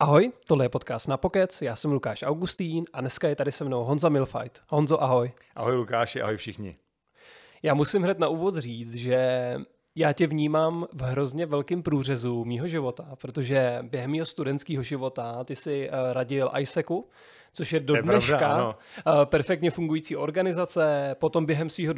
Ahoj, tohle je podcast na Pokec, já jsem Lukáš Augustín a dneska je tady se mnou Honza Milfight. Honzo, ahoj. Ahoj Lukáši, ahoj všichni. Já musím hned na úvod říct, že já tě vnímám v hrozně velkém průřezu mýho života, protože během mého studentského života ty si uh, radil ISECu, což je do je dneška pravda, uh, perfektně fungující organizace. Potom během svého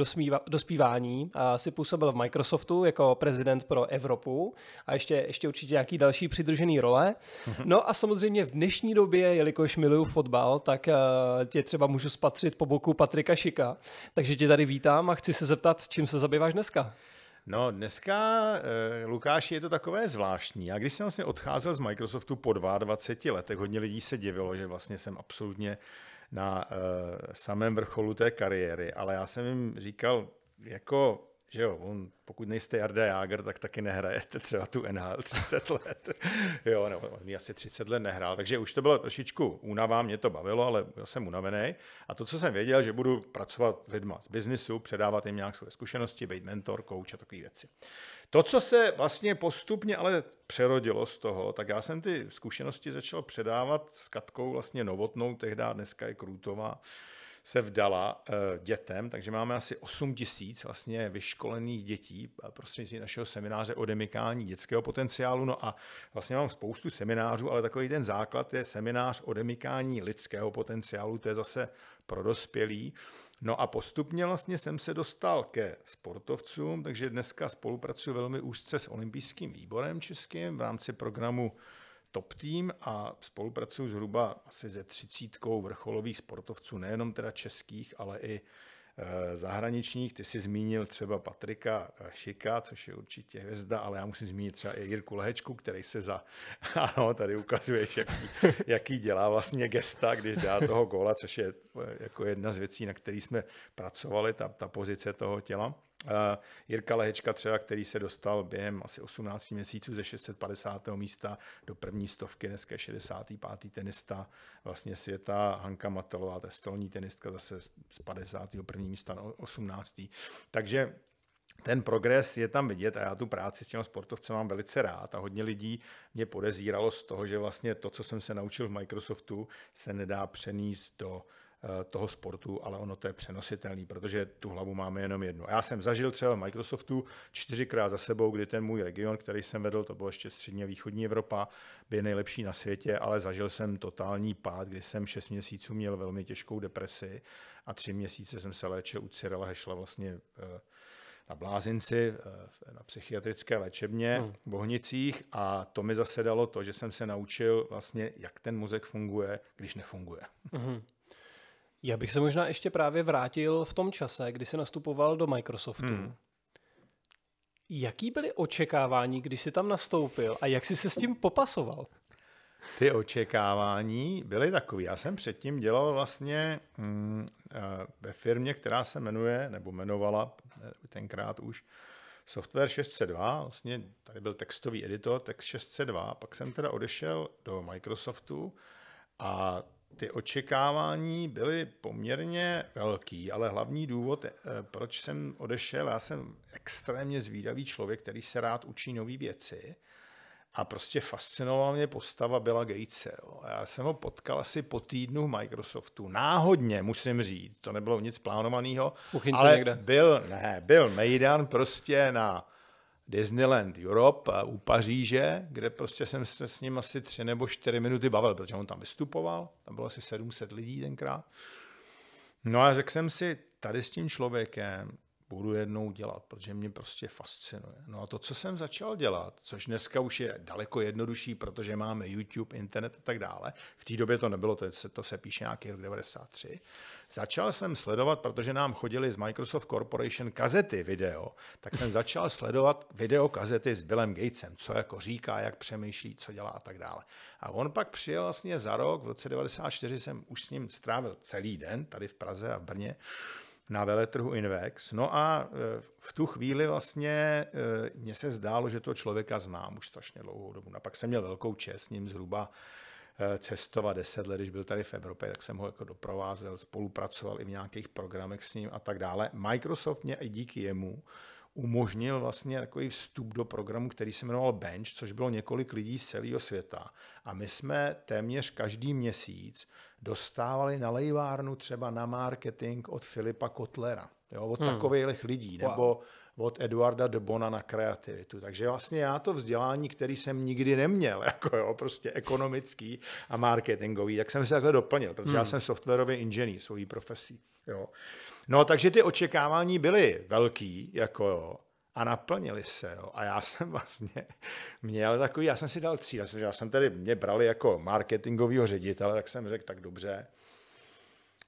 dospívání uh, si působil v Microsoftu jako prezident pro Evropu a ještě, ještě určitě nějaký další přidružený role. Mhm. No a samozřejmě v dnešní době, jelikož miluju fotbal, tak uh, tě třeba můžu spatřit po boku Patrika Šika. Takže tě tady vítám a chci se zeptat, čím se zabýváš dneska. No dneska, eh, Lukáši, je to takové zvláštní. Já když jsem vlastně odcházel z Microsoftu po 22 letech, hodně lidí se divilo, že vlastně jsem absolutně na eh, samém vrcholu té kariéry, ale já jsem jim říkal, jako že jo, on, pokud nejste Jarda Jágr, tak taky nehrajete třeba tu NHL 30 let. jo, no, on asi 30 let nehrál, takže už to bylo trošičku únava, mě to bavilo, ale byl jsem unavený. A to, co jsem věděl, že budu pracovat s lidma z biznisu, předávat jim nějak své zkušenosti, být mentor, coach a takové věci. To, co se vlastně postupně ale přerodilo z toho, tak já jsem ty zkušenosti začal předávat s Katkou vlastně novotnou, tehdy dneska je Krůtová, se vdala uh, dětem, takže máme asi 8 tisíc vlastně vyškolených dětí prostřednictvím našeho semináře o demykání dětského potenciálu. No a vlastně mám spoustu seminářů, ale takový ten základ je seminář o demykání lidského potenciálu, to je zase pro dospělí. No a postupně vlastně jsem se dostal ke sportovcům, takže dneska spolupracuji velmi úzce s olympijským výborem českým v rámci programu top tým a spolupracuju zhruba asi ze třicítkou vrcholových sportovců, nejenom teda českých, ale i e, zahraničních. Ty jsi zmínil třeba Patrika Šika, což je určitě hvězda, ale já musím zmínit třeba i Jirku Lehečku, který se za, ano, tady ukazuješ, jaký, jaký dělá vlastně gesta, když dá toho góla, což je e, jako jedna z věcí, na které jsme pracovali, ta, ta pozice toho těla. Jirka Lehečka třeba, který se dostal během asi 18 měsíců ze 650. místa do první stovky, dneska je 65. tenista vlastně světa, Hanka Matelová, to je stolní tenistka zase z 51. místa na 18. Takže ten progres je tam vidět a já tu práci s těmi sportovci mám velice rád a hodně lidí mě podezíralo z toho, že vlastně to, co jsem se naučil v Microsoftu, se nedá přenést do Eh, toho sportu, ale ono to je přenositelný, protože tu hlavu máme jenom jednu. A já jsem zažil třeba v Microsoftu čtyřikrát za sebou, kdy ten můj region, který jsem vedl, to bylo ještě středně východní Evropa, byl nejlepší na světě, ale zažil jsem totální pád, kdy jsem šest měsíců měl velmi těžkou depresi a tři měsíce jsem se léčil u Cyrila Hešla vlastně eh, na Blázinci, eh, na psychiatrické léčebně hmm. v Bohnicích a to mi zase dalo to, že jsem se naučil vlastně, jak ten mozek funguje, když nefunguje. Hmm. Já bych se možná ještě právě vrátil v tom čase, kdy jsi nastupoval do Microsoftu. Hmm. Jaký byly očekávání, když jsi tam nastoupil a jak jsi se s tím popasoval? Ty očekávání byly takové. Já jsem předtím dělal vlastně mm, eh, ve firmě, která se jmenuje, nebo jmenovala eh, tenkrát už Software 602. Vlastně tady byl textový editor, text 602. Pak jsem teda odešel do Microsoftu a ty očekávání byly poměrně velký, ale hlavní důvod, eh, proč jsem odešel, já jsem extrémně zvídavý člověk, který se rád učí nové věci a prostě fascinovala mě postava Billa Gatese. Jo. Já jsem ho potkal asi po týdnu v Microsoftu. Náhodně, musím říct, to nebylo nic plánovaného, ale někde. byl, ne, byl Mejdan prostě na Disneyland Europe u Paříže, kde prostě jsem se s ním asi tři nebo čtyři minuty bavil, protože on tam vystupoval, tam bylo asi 700 lidí tenkrát. No a řekl jsem si, tady s tím člověkem budu jednou dělat, protože mě prostě fascinuje. No a to, co jsem začal dělat, což dneska už je daleko jednodušší, protože máme YouTube, internet a tak dále, v té době to nebylo, to se, to se píše nějaký rok 93, začal jsem sledovat, protože nám chodili z Microsoft Corporation kazety video, tak jsem začal sledovat video kazety s Billem Gatesem, co jako říká, jak přemýšlí, co dělá a tak dále. A on pak přijel vlastně za rok, v roce 94 jsem už s ním strávil celý den tady v Praze a v Brně, na veletrhu Invex. No a e, v tu chvíli vlastně e, mně se zdálo, že to člověka znám už strašně dlouhou dobu. A pak jsem měl velkou čest s ním zhruba e, cestovat deset let, když byl tady v Evropě, tak jsem ho jako doprovázel, spolupracoval i v nějakých programech s ním a tak dále. Microsoft mě i díky jemu umožnil vlastně takový vstup do programu, který se jmenoval Bench, což bylo několik lidí z celého světa. A my jsme téměř každý měsíc dostávali na lejvárnu třeba na marketing od Filipa Kotlera, jo, od hmm. takových lidí, wow. nebo od Eduarda Debona na kreativitu. Takže vlastně já to vzdělání, který jsem nikdy neměl, jako jo, prostě ekonomický a marketingový, tak jsem se takhle doplnil, protože hmm. já jsem softwarový inženýr svojí profesí. Jo. No, takže ty očekávání byly velký, jako jo, a naplnili se. Jo. A já jsem vlastně měl takový, já jsem si dal cíl, já jsem tady, mě brali jako marketingového ředitele, tak jsem řekl, tak dobře,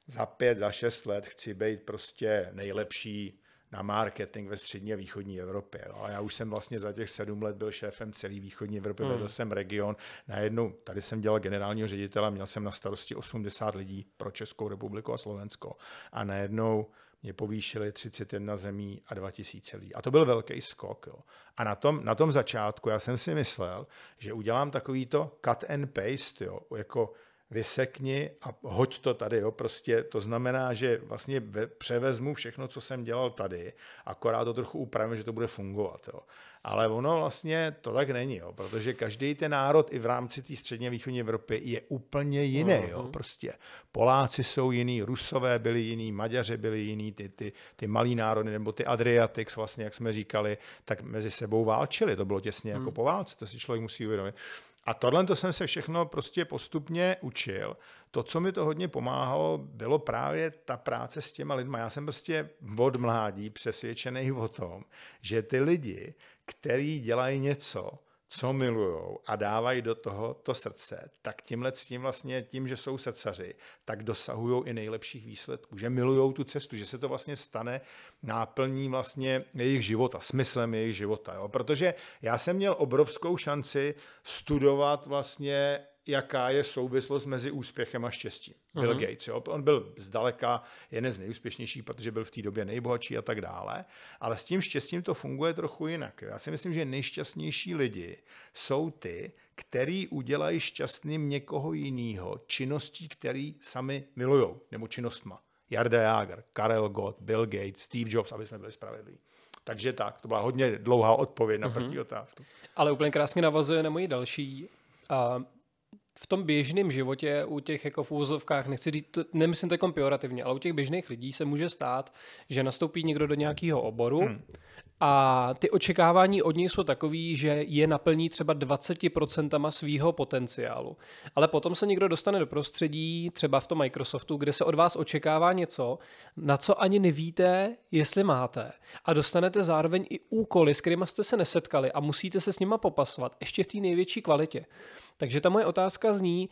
za pět, za šest let chci být prostě nejlepší na marketing ve střední a východní Evropě. Jo. A já už jsem vlastně za těch sedm let byl šéfem celé východní Evropy, hmm. vedl jsem region. Najednou tady jsem dělal generálního ředitele, měl jsem na starosti 80 lidí pro Českou republiku a Slovensko. A najednou mě povýšili 31 zemí a 2000 lidí. A to byl velký skok. Jo. A na tom, na tom začátku já jsem si myslel, že udělám takovýto cut and paste, jo, jako vysekni a hoď to tady. Jo. Prostě to znamená, že vlastně převezmu všechno, co jsem dělal tady, akorát to trochu upravím, že to bude fungovat. Jo. Ale ono vlastně to tak není, jo, protože každý ten národ i v rámci té středně východní Evropy je úplně jiný. Uh-huh. Jo, mhm. prostě Poláci jsou jiný, Rusové byli jiný, Maďaři byli jiný, ty, ty, ty malý národy nebo ty Adriatics, vlastně, jak jsme říkali, tak mezi sebou válčili. To bylo těsně uh-huh. jako mhm. po válce, to si člověk musí uvědomit. A tohle to jsem se všechno prostě postupně učil. To, co mi to hodně pomáhalo, bylo právě ta práce s těma lidma. Já jsem prostě od mládí přesvědčený o tom, že ty lidi, který dělají něco, co milujou a dávají do toho to srdce, tak tímhle s tím vlastně tím, že jsou srdcaři, tak dosahují i nejlepších výsledků, že milují tu cestu, že se to vlastně stane náplní vlastně jejich života, smyslem jejich života. Jo? Protože já jsem měl obrovskou šanci studovat vlastně jaká je souvislost mezi úspěchem a štěstím. Uh-huh. Bill mhm. Gates, jo? on byl zdaleka jeden z nejúspěšnějších, protože byl v té době nejbohatší a tak dále, ale s tím štěstím to funguje trochu jinak. Já si myslím, že nejšťastnější lidi jsou ty, který udělají šťastným někoho jiného činností, který sami milují, nebo činnostma. Jarda Jager, Karel Gott, Bill Gates, Steve Jobs, aby jsme byli spravedliví. Takže tak, to byla hodně dlouhá odpověď na první uh-huh. otázku. Ale úplně krásně navazuje na moji další. V tom běžném životě u těch jako v úvozovkách, nechci říct, nemyslím to jako pejorativně, ale u těch běžných lidí se může stát, že nastoupí někdo do nějakého oboru hmm. a ty očekávání od něj jsou takový, že je naplní třeba 20% svýho potenciálu. Ale potom se někdo dostane do prostředí, třeba v tom Microsoftu, kde se od vás očekává něco, na co ani nevíte, jestli máte. A dostanete zároveň i úkoly, s kterými jste se nesetkali a musíte se s nima popasovat, ještě v té největší kvalitě. Takže ta moje otázka zní,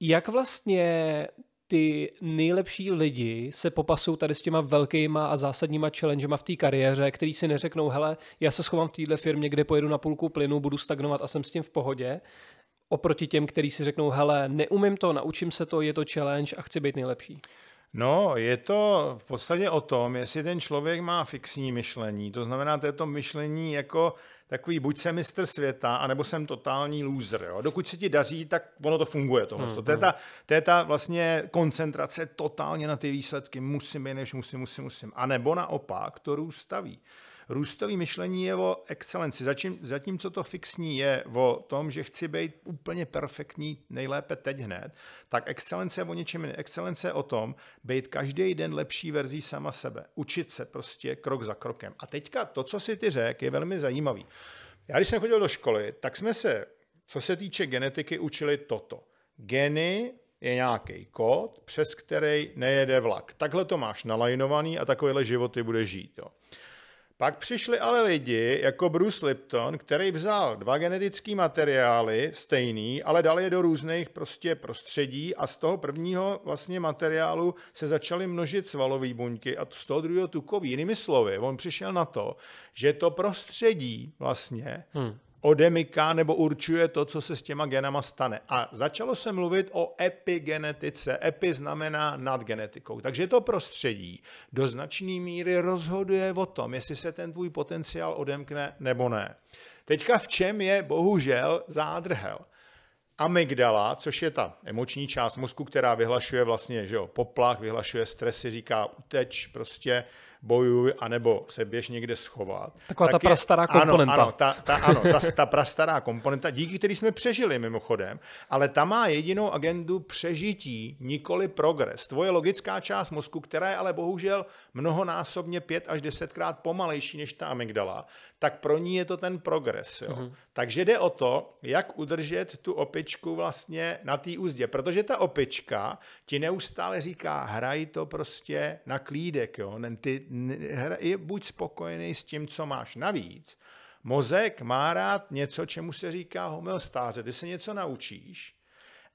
jak vlastně ty nejlepší lidi se popasují tady s těma velkýma a zásadníma challengema v té kariéře, který si neřeknou, hele, já se schovám v téhle firmě, kde pojedu na půlku plynu, budu stagnovat a jsem s tím v pohodě, oproti těm, kteří si řeknou, hele, neumím to, naučím se to, je to challenge a chci být nejlepší. No, je to v podstatě o tom, jestli ten člověk má fixní myšlení. To znamená, to je to myšlení jako takový, buď jsem mistr světa, anebo jsem totální loser. Jo? Dokud se ti daří, tak ono to funguje. Tohle. Hmm, to, je hmm. ta, to je ta vlastně koncentrace totálně na ty výsledky. Musím, než musím, musím, musím. A nebo naopak to růst staví. Růstový myšlení je o excelenci. Zatím, zatímco to fixní je o tom, že chci být úplně perfektní, nejlépe teď hned, tak excelence je o něčem jiném. Excelence je o tom, být každý den lepší verzí sama sebe. Učit se prostě krok za krokem. A teďka to, co si ty řek, je velmi zajímavý. Já když jsem chodil do školy, tak jsme se, co se týče genetiky, učili toto. Geny je nějaký kód, přes který nejede vlak. Takhle to máš nalajnovaný a takovéhle životy bude žít. Jo. Pak přišli ale lidi jako Bruce Lipton, který vzal dva genetické materiály, stejný, ale dal je do různých prostě prostředí a z toho prvního vlastně materiálu se začaly množit svalové buňky a z toho druhého tukový. Jinými slovy, on přišel na to, že to prostředí vlastně hmm odemyká nebo určuje to, co se s těma genama stane. A začalo se mluvit o epigenetice. Epi znamená nad genetikou. Takže to prostředí do značné míry rozhoduje o tom, jestli se ten tvůj potenciál odemkne nebo ne. Teďka v čem je bohužel zádrhel? Amygdala, což je ta emoční část mozku, která vyhlašuje vlastně že jo, poplach, vyhlašuje stresy, říká uteč, prostě bojuj, anebo se běž někde schovat. Taková tak ta prastará komponenta. Ano, ano, ta, ta, ano ta, ta prastará komponenta, díky který jsme přežili mimochodem, ale ta má jedinou agendu přežití, nikoli progres. Tvoje logická část mozku, která je ale bohužel mnohonásobně pět až desetkrát pomalejší než ta amygdala, tak pro ní je to ten progres. Jo. Mm-hmm. Takže jde o to, jak udržet tu opičku vlastně na té úzdě, protože ta opička ti neustále říká, hraj to prostě na klídek, jo. Ty, je, buď spokojený s tím, co máš navíc. Mozek má rád něco, čemu se říká homeostáze. Ty se něco naučíš,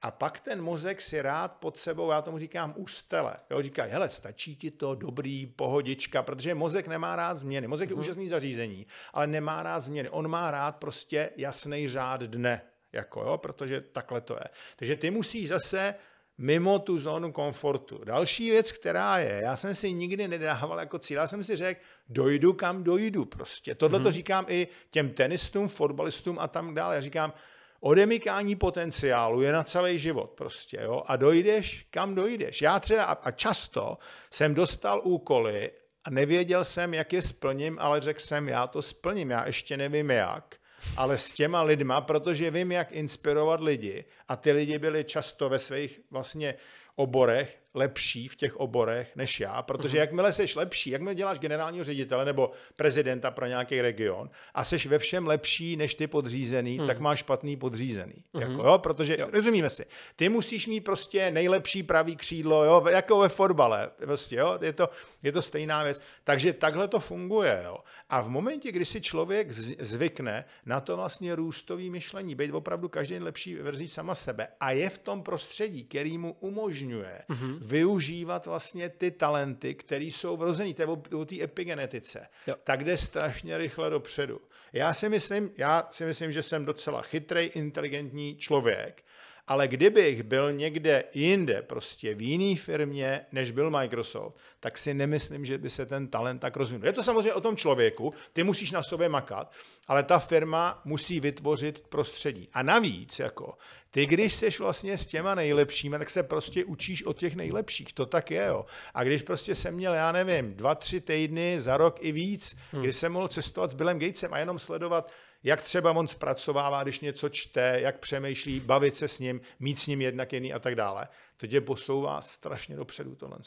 a pak ten mozek si rád pod sebou, já tomu říkám ustele. Jo, říká, hele, stačí ti to, dobrý, pohodička, protože mozek nemá rád změny. Mozek je mm. úžasný zařízení, ale nemá rád změny. On má rád prostě jasný řád dne, jako jo, protože takhle to je. Takže ty musíš zase mimo tu zónu komfortu. Další věc, která je, já jsem si nikdy nedával jako cíl, já jsem si řekl, dojdu kam dojdu prostě. Tohle mm. to říkám i těm tenistům, fotbalistům a tam dále. Já říkám, odemykání potenciálu je na celý život prostě, jo, a dojdeš, kam dojdeš. Já třeba, a často jsem dostal úkoly a nevěděl jsem, jak je splním, ale řekl jsem, já to splním, já ještě nevím jak, ale s těma lidma, protože vím, jak inspirovat lidi. A ty lidi byli často ve svých vlastně oborech lepší v těch oborech než já, protože mm-hmm. jakmile seš lepší, jakmile děláš generálního ředitele nebo prezidenta pro nějaký region a seš ve všem lepší než ty podřízený, mm-hmm. tak máš špatný podřízený. Mm-hmm. Jako, jo? Protože, jo. rozumíme si, ty musíš mít prostě nejlepší pravý křídlo, jo? jako ve fotbale, prostě, jo? Je, to, je to stejná věc. Takže takhle to funguje. Jo? A v momentě, kdy si člověk zvykne na to vlastně růstový myšlení, být opravdu každý lepší verzí sama sebe a je v tom prostředí, který mu umožňuje mm-hmm využívat vlastně ty talenty, které jsou vrozený, to je o, o té epigenetice, jo. tak jde strašně rychle dopředu. Já si myslím, já si myslím, že jsem docela chytrý, inteligentní člověk, ale kdybych byl někde jinde, prostě v jiné firmě, než byl Microsoft, tak si nemyslím, že by se ten talent tak rozvinul. Je to samozřejmě o tom člověku, ty musíš na sobě makat, ale ta firma musí vytvořit prostředí. A navíc, jako, ty, když jsi vlastně s těma nejlepšími, tak se prostě učíš od těch nejlepších. To tak je, jo. A když prostě jsem měl, já nevím, dva, tři týdny za rok i víc, hmm. kdy jsem mohl cestovat s Billem Gatesem a jenom sledovat, jak třeba on zpracovává, když něco čte, jak přemýšlí, bavit se s ním, mít s ním jednak jiný a tak dále. To tě posouvá strašně dopředu tohle.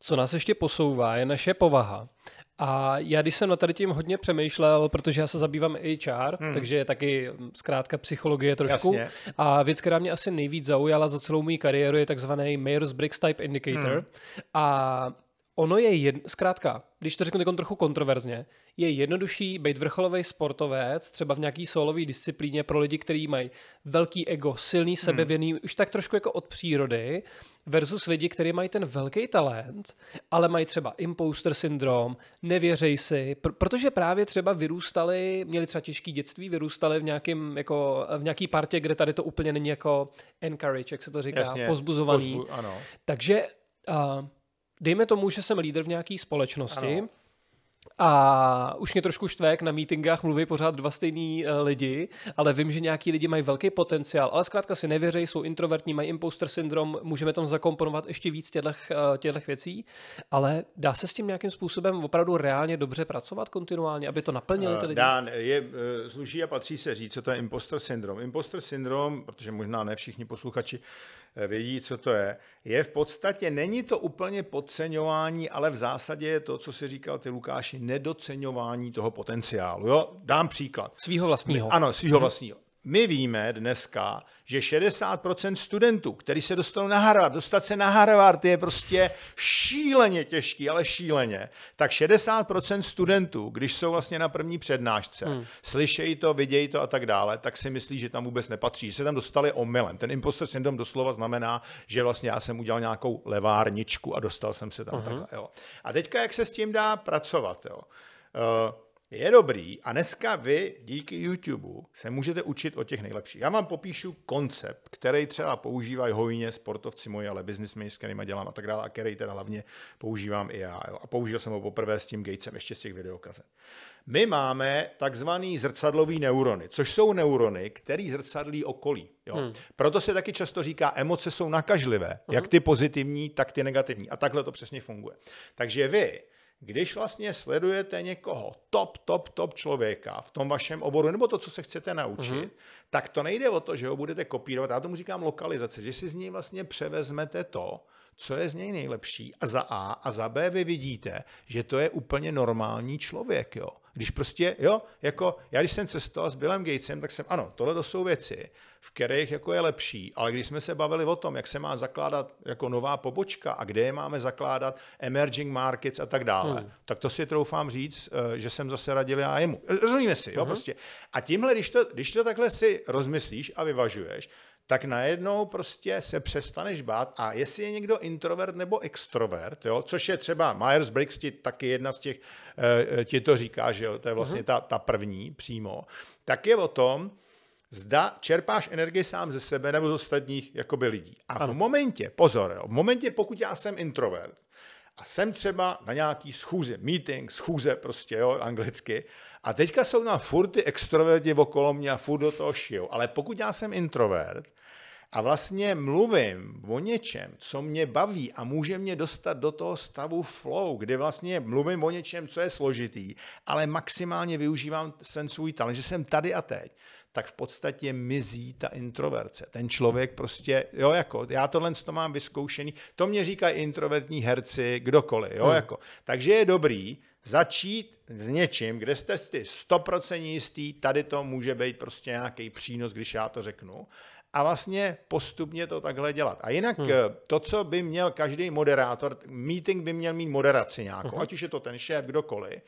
Co nás ještě posouvá, je naše povaha. A já když jsem na tady tím hodně přemýšlel, protože já se zabývám HR, hmm. takže je taky mm, zkrátka psychologie trošku. Jasně. A věc, která mě asi nejvíc zaujala za celou mou kariéru, je takzvaný Myers-Briggs Type Indicator. Hmm. A ono je, jed... zkrátka, když to řeknu trochu kontroverzně, je jednodušší být vrcholový sportovec, třeba v nějaký solové disciplíně pro lidi, kteří mají velký ego, silný sebevěný, hmm. už tak trošku jako od přírody, versus lidi, kteří mají ten velký talent, ale mají třeba imposter syndrom, nevěřej si, pr- protože právě třeba vyrůstali, měli třeba těžký dětství, vyrůstali v, nějakým, jako, v nějaký partě, kde tady to úplně není jako encourage, jak se to říká, Jasně, pozbuzovaný. Pozbu, ano. Takže uh, dejme tomu, že jsem lídr v nějaké společnosti, ano. A už mě trošku štve, jak na meetingách mluví pořád dva stejný uh, lidi, ale vím, že nějaký lidi mají velký potenciál, ale zkrátka si nevěří, jsou introvertní, mají imposter syndrom, můžeme tam zakomponovat ještě víc těchto uh, věcí, ale dá se s tím nějakým způsobem opravdu reálně dobře pracovat kontinuálně, aby to naplnili ty lidi? Dá, je, sluší a patří se říct, co to je imposter syndrom. Imposter syndrom, protože možná ne všichni posluchači vědí, co to je, je v podstatě, není to úplně podceňování, ale v zásadě je to, co si říkal ty Lukáši, nedoceňování toho potenciálu. Jo? Dám příklad. Svýho vlastního. Ano, svýho vlastního. My víme dneska, že 60% studentů, který se dostanou na Harvard, dostat se na Harvard je prostě šíleně těžký, ale šíleně, tak 60% studentů, když jsou vlastně na první přednášce, hmm. slyšejí to, vidějí to a tak dále, tak si myslí, že tam vůbec nepatří, že se tam dostali omylem. Ten imposter syndrom doslova znamená, že vlastně já jsem udělal nějakou levárničku a dostal jsem se tam. Hmm. Takhle, jo. A teďka, jak se s tím dá pracovat? Jo? Uh, je dobrý a dneska vy díky YouTube se můžete učit o těch nejlepších. Já vám popíšu koncept, který třeba používají hojně sportovci moji, ale biznismeni, s kterými dělám a tak dále, a který teda hlavně používám i já. Jo. A použil jsem ho poprvé s tím Gatesem ještě z těch videokazet. My máme takzvaný zrcadlový neurony, což jsou neurony, který zrcadlí okolí. Jo. Hmm. Proto se taky často říká, emoce jsou nakažlivé, hmm. jak ty pozitivní, tak ty negativní. A takhle to přesně funguje. Takže vy když vlastně sledujete někoho, top, top, top člověka v tom vašem oboru, nebo to, co se chcete naučit, mm-hmm. tak to nejde o to, že ho budete kopírovat. Já tomu říkám lokalizace, že si z něj vlastně převezmete to, co je z něj nejlepší a za A a za B vy vidíte, že to je úplně normální člověk, jo. Když prostě, jo, jako já když jsem cestoval s Billem Gatesem, tak jsem, ano, tohle to jsou věci, v kterých jako je lepší, ale když jsme se bavili o tom, jak se má zakládat jako nová pobočka a kde je máme zakládat, emerging markets a tak dále, hmm. tak to si troufám říct, eh, že jsem zase radil já jemu. Rozumíme si, jo, hmm. prostě. A tímhle, když to, když to takhle si rozmyslíš a vyvažuješ, tak najednou prostě se přestaneš bát a jestli je někdo introvert nebo extrovert, jo, což je třeba Myers-Briggs ti taky jedna z těch, e, ti to říká, že jo, to je vlastně uh-huh. ta, ta první přímo, tak je o tom, zda čerpáš energii sám ze sebe nebo z ostatních jakoby lidí. A ano. v momentě, pozor, jo, v momentě, pokud já jsem introvert a jsem třeba na nějaký schůze, meeting, schůze prostě, jo, anglicky, a teďka jsou na furt ty extroverti okolo mě a furt do toho šijou. Ale pokud já jsem introvert, a vlastně mluvím o něčem, co mě baví a může mě dostat do toho stavu flow, kde vlastně mluvím o něčem, co je složitý, ale maximálně využívám ten svůj talent, že jsem tady a teď, tak v podstatě mizí ta introverce. Ten člověk prostě, jo, jako, já tohle to mám vyzkoušený, to mě říkají introvertní herci, kdokoliv, jo, hmm. jako. Takže je dobrý začít s něčím, kde jste si 100% jistý, tady to může být prostě nějaký přínos, když já to řeknu a vlastně postupně to takhle dělat. A jinak hmm. Eh, to, co by měl každý moderátor, meeting by měl mít moderaci nějakou, uh-huh. ať už je to ten šéf, kdokoliv,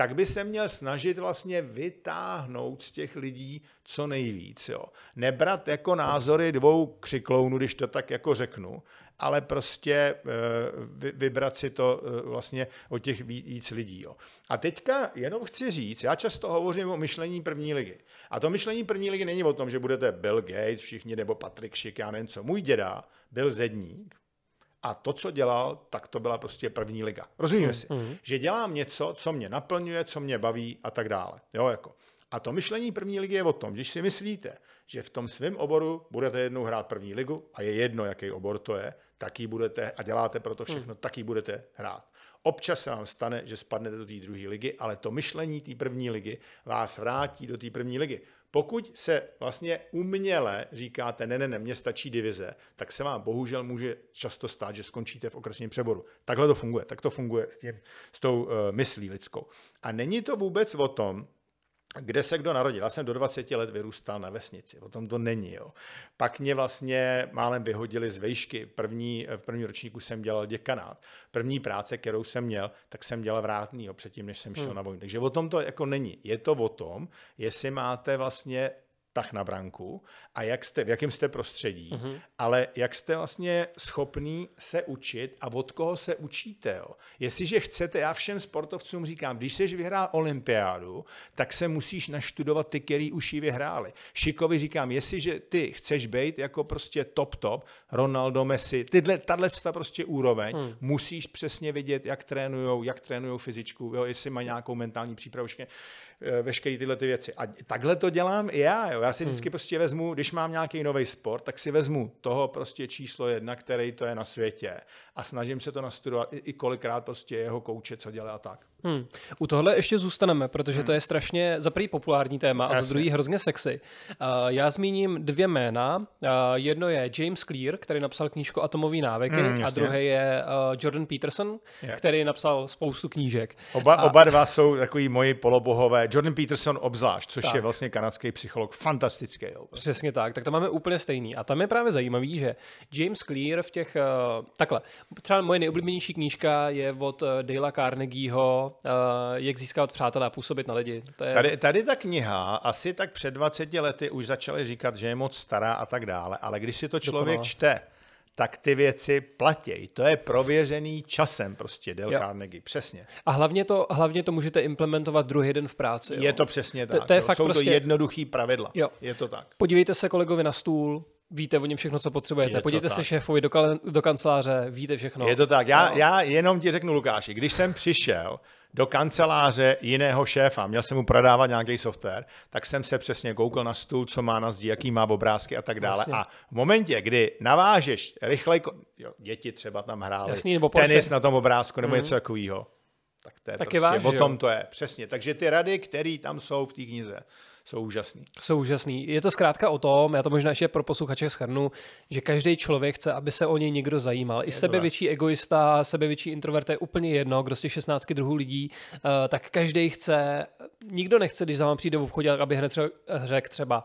tak by se měl snažit vlastně vytáhnout z těch lidí co nejvíc. Jo. Nebrat jako názory dvou křiklounů, když to tak jako řeknu, ale prostě eh, vybrat si to eh, vlastně o těch víc lidí. Jo. A teďka jenom chci říct, já často hovořím o myšlení první ligy. A to myšlení první ligy není o tom, že budete Bill Gates všichni nebo Patrick Schick, já nevím co. Můj děda byl zedník, a to, co dělal, tak to byla prostě první liga. Rozumíme mm, si? Mm. Že dělám něco, co mě naplňuje, co mě baví a tak dále. Jo, jako. A to myšlení první ligy je o tom, když si myslíte, že v tom svém oboru budete jednou hrát první ligu a je jedno, jaký obor to je, tak ji budete a děláte pro to všechno, hmm. tak ji budete hrát. Občas se vám stane, že spadnete do té druhé ligy, ale to myšlení té první ligy vás vrátí do té první ligy. Pokud se vlastně uměle říkáte, ne, ne, ne, mně stačí divize, tak se vám bohužel může často stát, že skončíte v okresním přeboru. Takhle to funguje, tak to funguje s, tím, s tou uh, myslí lidskou. A není to vůbec o tom, kde se kdo narodil. Já jsem do 20 let vyrůstal na vesnici, o tom to není. Jo. Pak mě vlastně málem vyhodili z vejšky. První, v prvním ročníku jsem dělal děkanát. První práce, kterou jsem měl, tak jsem dělal vrátný, předtím, než jsem šel hmm. na vojnu. Takže o tom to jako není. Je to o tom, jestli máte vlastně tah na branku a jak jste, v jakém jste prostředí, uh-huh. ale jak jste vlastně schopný se učit a od koho se učíte. Jo. Jestliže chcete, já všem sportovcům říkám, když jsi vyhrál olympiádu, tak se musíš naštudovat ty, který už ji vyhráli. Šikovi říkám, jestliže ty chceš být jako prostě top top, Ronaldo, Messi, tyhle, tahle prostě úroveň, hmm. musíš přesně vidět, jak trénujou, jak trénujou fyzičku, jo, jestli mají nějakou mentální přípravu. Eh, veškeré tyhle ty věci. A takhle to dělám i já. Jo. Já si vždycky hmm. prostě vezmu, když mám nějaký nový sport, tak si vezmu toho prostě číslo jedna, který to je na světě a snažím se to nastudovat i, i kolikrát prostě jeho kouče, co dělá a tak. Hmm. U tohle ještě zůstaneme, protože hmm. to je strašně za prvý populární téma a Jasně. za druhý hrozně sexy. Uh, já zmíním dvě jména. Uh, jedno je James Clear, který napsal knížku Atomový návyky hmm, a druhé je uh, Jordan Peterson, je. který napsal spoustu knížek. Oba, a... oba dva jsou takový moji polobohové. Jordan Peterson obzvlášť, což tak. je vlastně kanadský psycholog. Fantastický. Jo. Přesně tak, tak to máme úplně stejný. A tam je právě zajímavý, že James Clear v těch, uh, takhle, třeba moje nejoblíbenější knížka je od uh, Dale Carnegieho, uh, Jak získat přátelé a působit na lidi. To je... tady, tady ta kniha asi tak před 20 lety už začali říkat, že je moc stará a tak dále, ale když si to člověk Dokonale. čte, tak ty věci platí. To je prověřený časem prostě Del Carnegie, přesně. A hlavně to, hlavně to můžete implementovat druhý den v práci. Jo? Je to přesně tak. To, to je fakt Jsou prostě... to jednoduchý pravidla. Jo. Je to tak. Podívejte se kolegovi na stůl, víte o něm všechno, co potřebujete. Je Podívejte se šéfovi do, kal- do kanceláře, víte všechno. Je to tak. Já, no. já jenom ti řeknu, Lukáši, když jsem přišel do kanceláře jiného šéfa, měl jsem mu prodávat nějaký software, tak jsem se přesně koukal na stůl, co má na zdi, jaký má obrázky a tak dále. Jasně. A v momentě, kdy navážeš rychle, jo, děti třeba tam hrály, Jasný, nebo tenis na tom obrázku nebo mm-hmm. něco takového, Tak to je Tak prostě, je váš, o jo. tom to je, přesně. Takže ty rady, které tam jsou v té knize, jsou úžasný. Jsou úžasný. Je to zkrátka o tom, já to možná ještě pro posluchače schrnu, že každý člověk chce, aby se o něj někdo zajímal. I sebevětší egoista, sebevětší introvert je úplně jedno, kdo z těch 16 druhů lidí, eh, tak každý chce, nikdo nechce, když za vám přijde v obchodě, aby hned řekl třeba,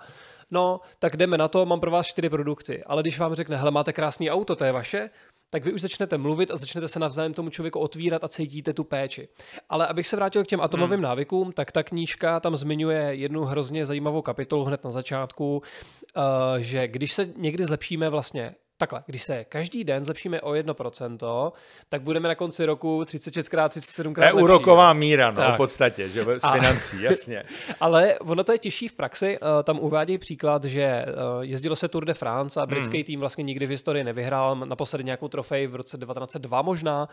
no, tak jdeme na to, mám pro vás čtyři produkty, ale když vám řekne, hele, máte krásný auto, to je vaše, tak vy už začnete mluvit a začnete se navzájem tomu člověku otvírat a cítíte tu péči. Ale abych se vrátil k těm atomovým hmm. návykům, tak ta knížka tam zmiňuje jednu hrozně zajímavou kapitolu hned na začátku, uh, že když se někdy zlepšíme vlastně Takhle, když se každý den zlepšíme o 1%, tak budeme na konci roku 36x37 To je lepší. úroková míra, no, Tak. v podstatě, že z A- financí, jasně. Ale ono to je těžší v praxi. Eh, Tam uvádějí příklad, že eh, jezdilo se Tour de France a britský tým vlastně nikdy v historii nevyhrál. Naposledy nějakou trofej v roce 1902 možná.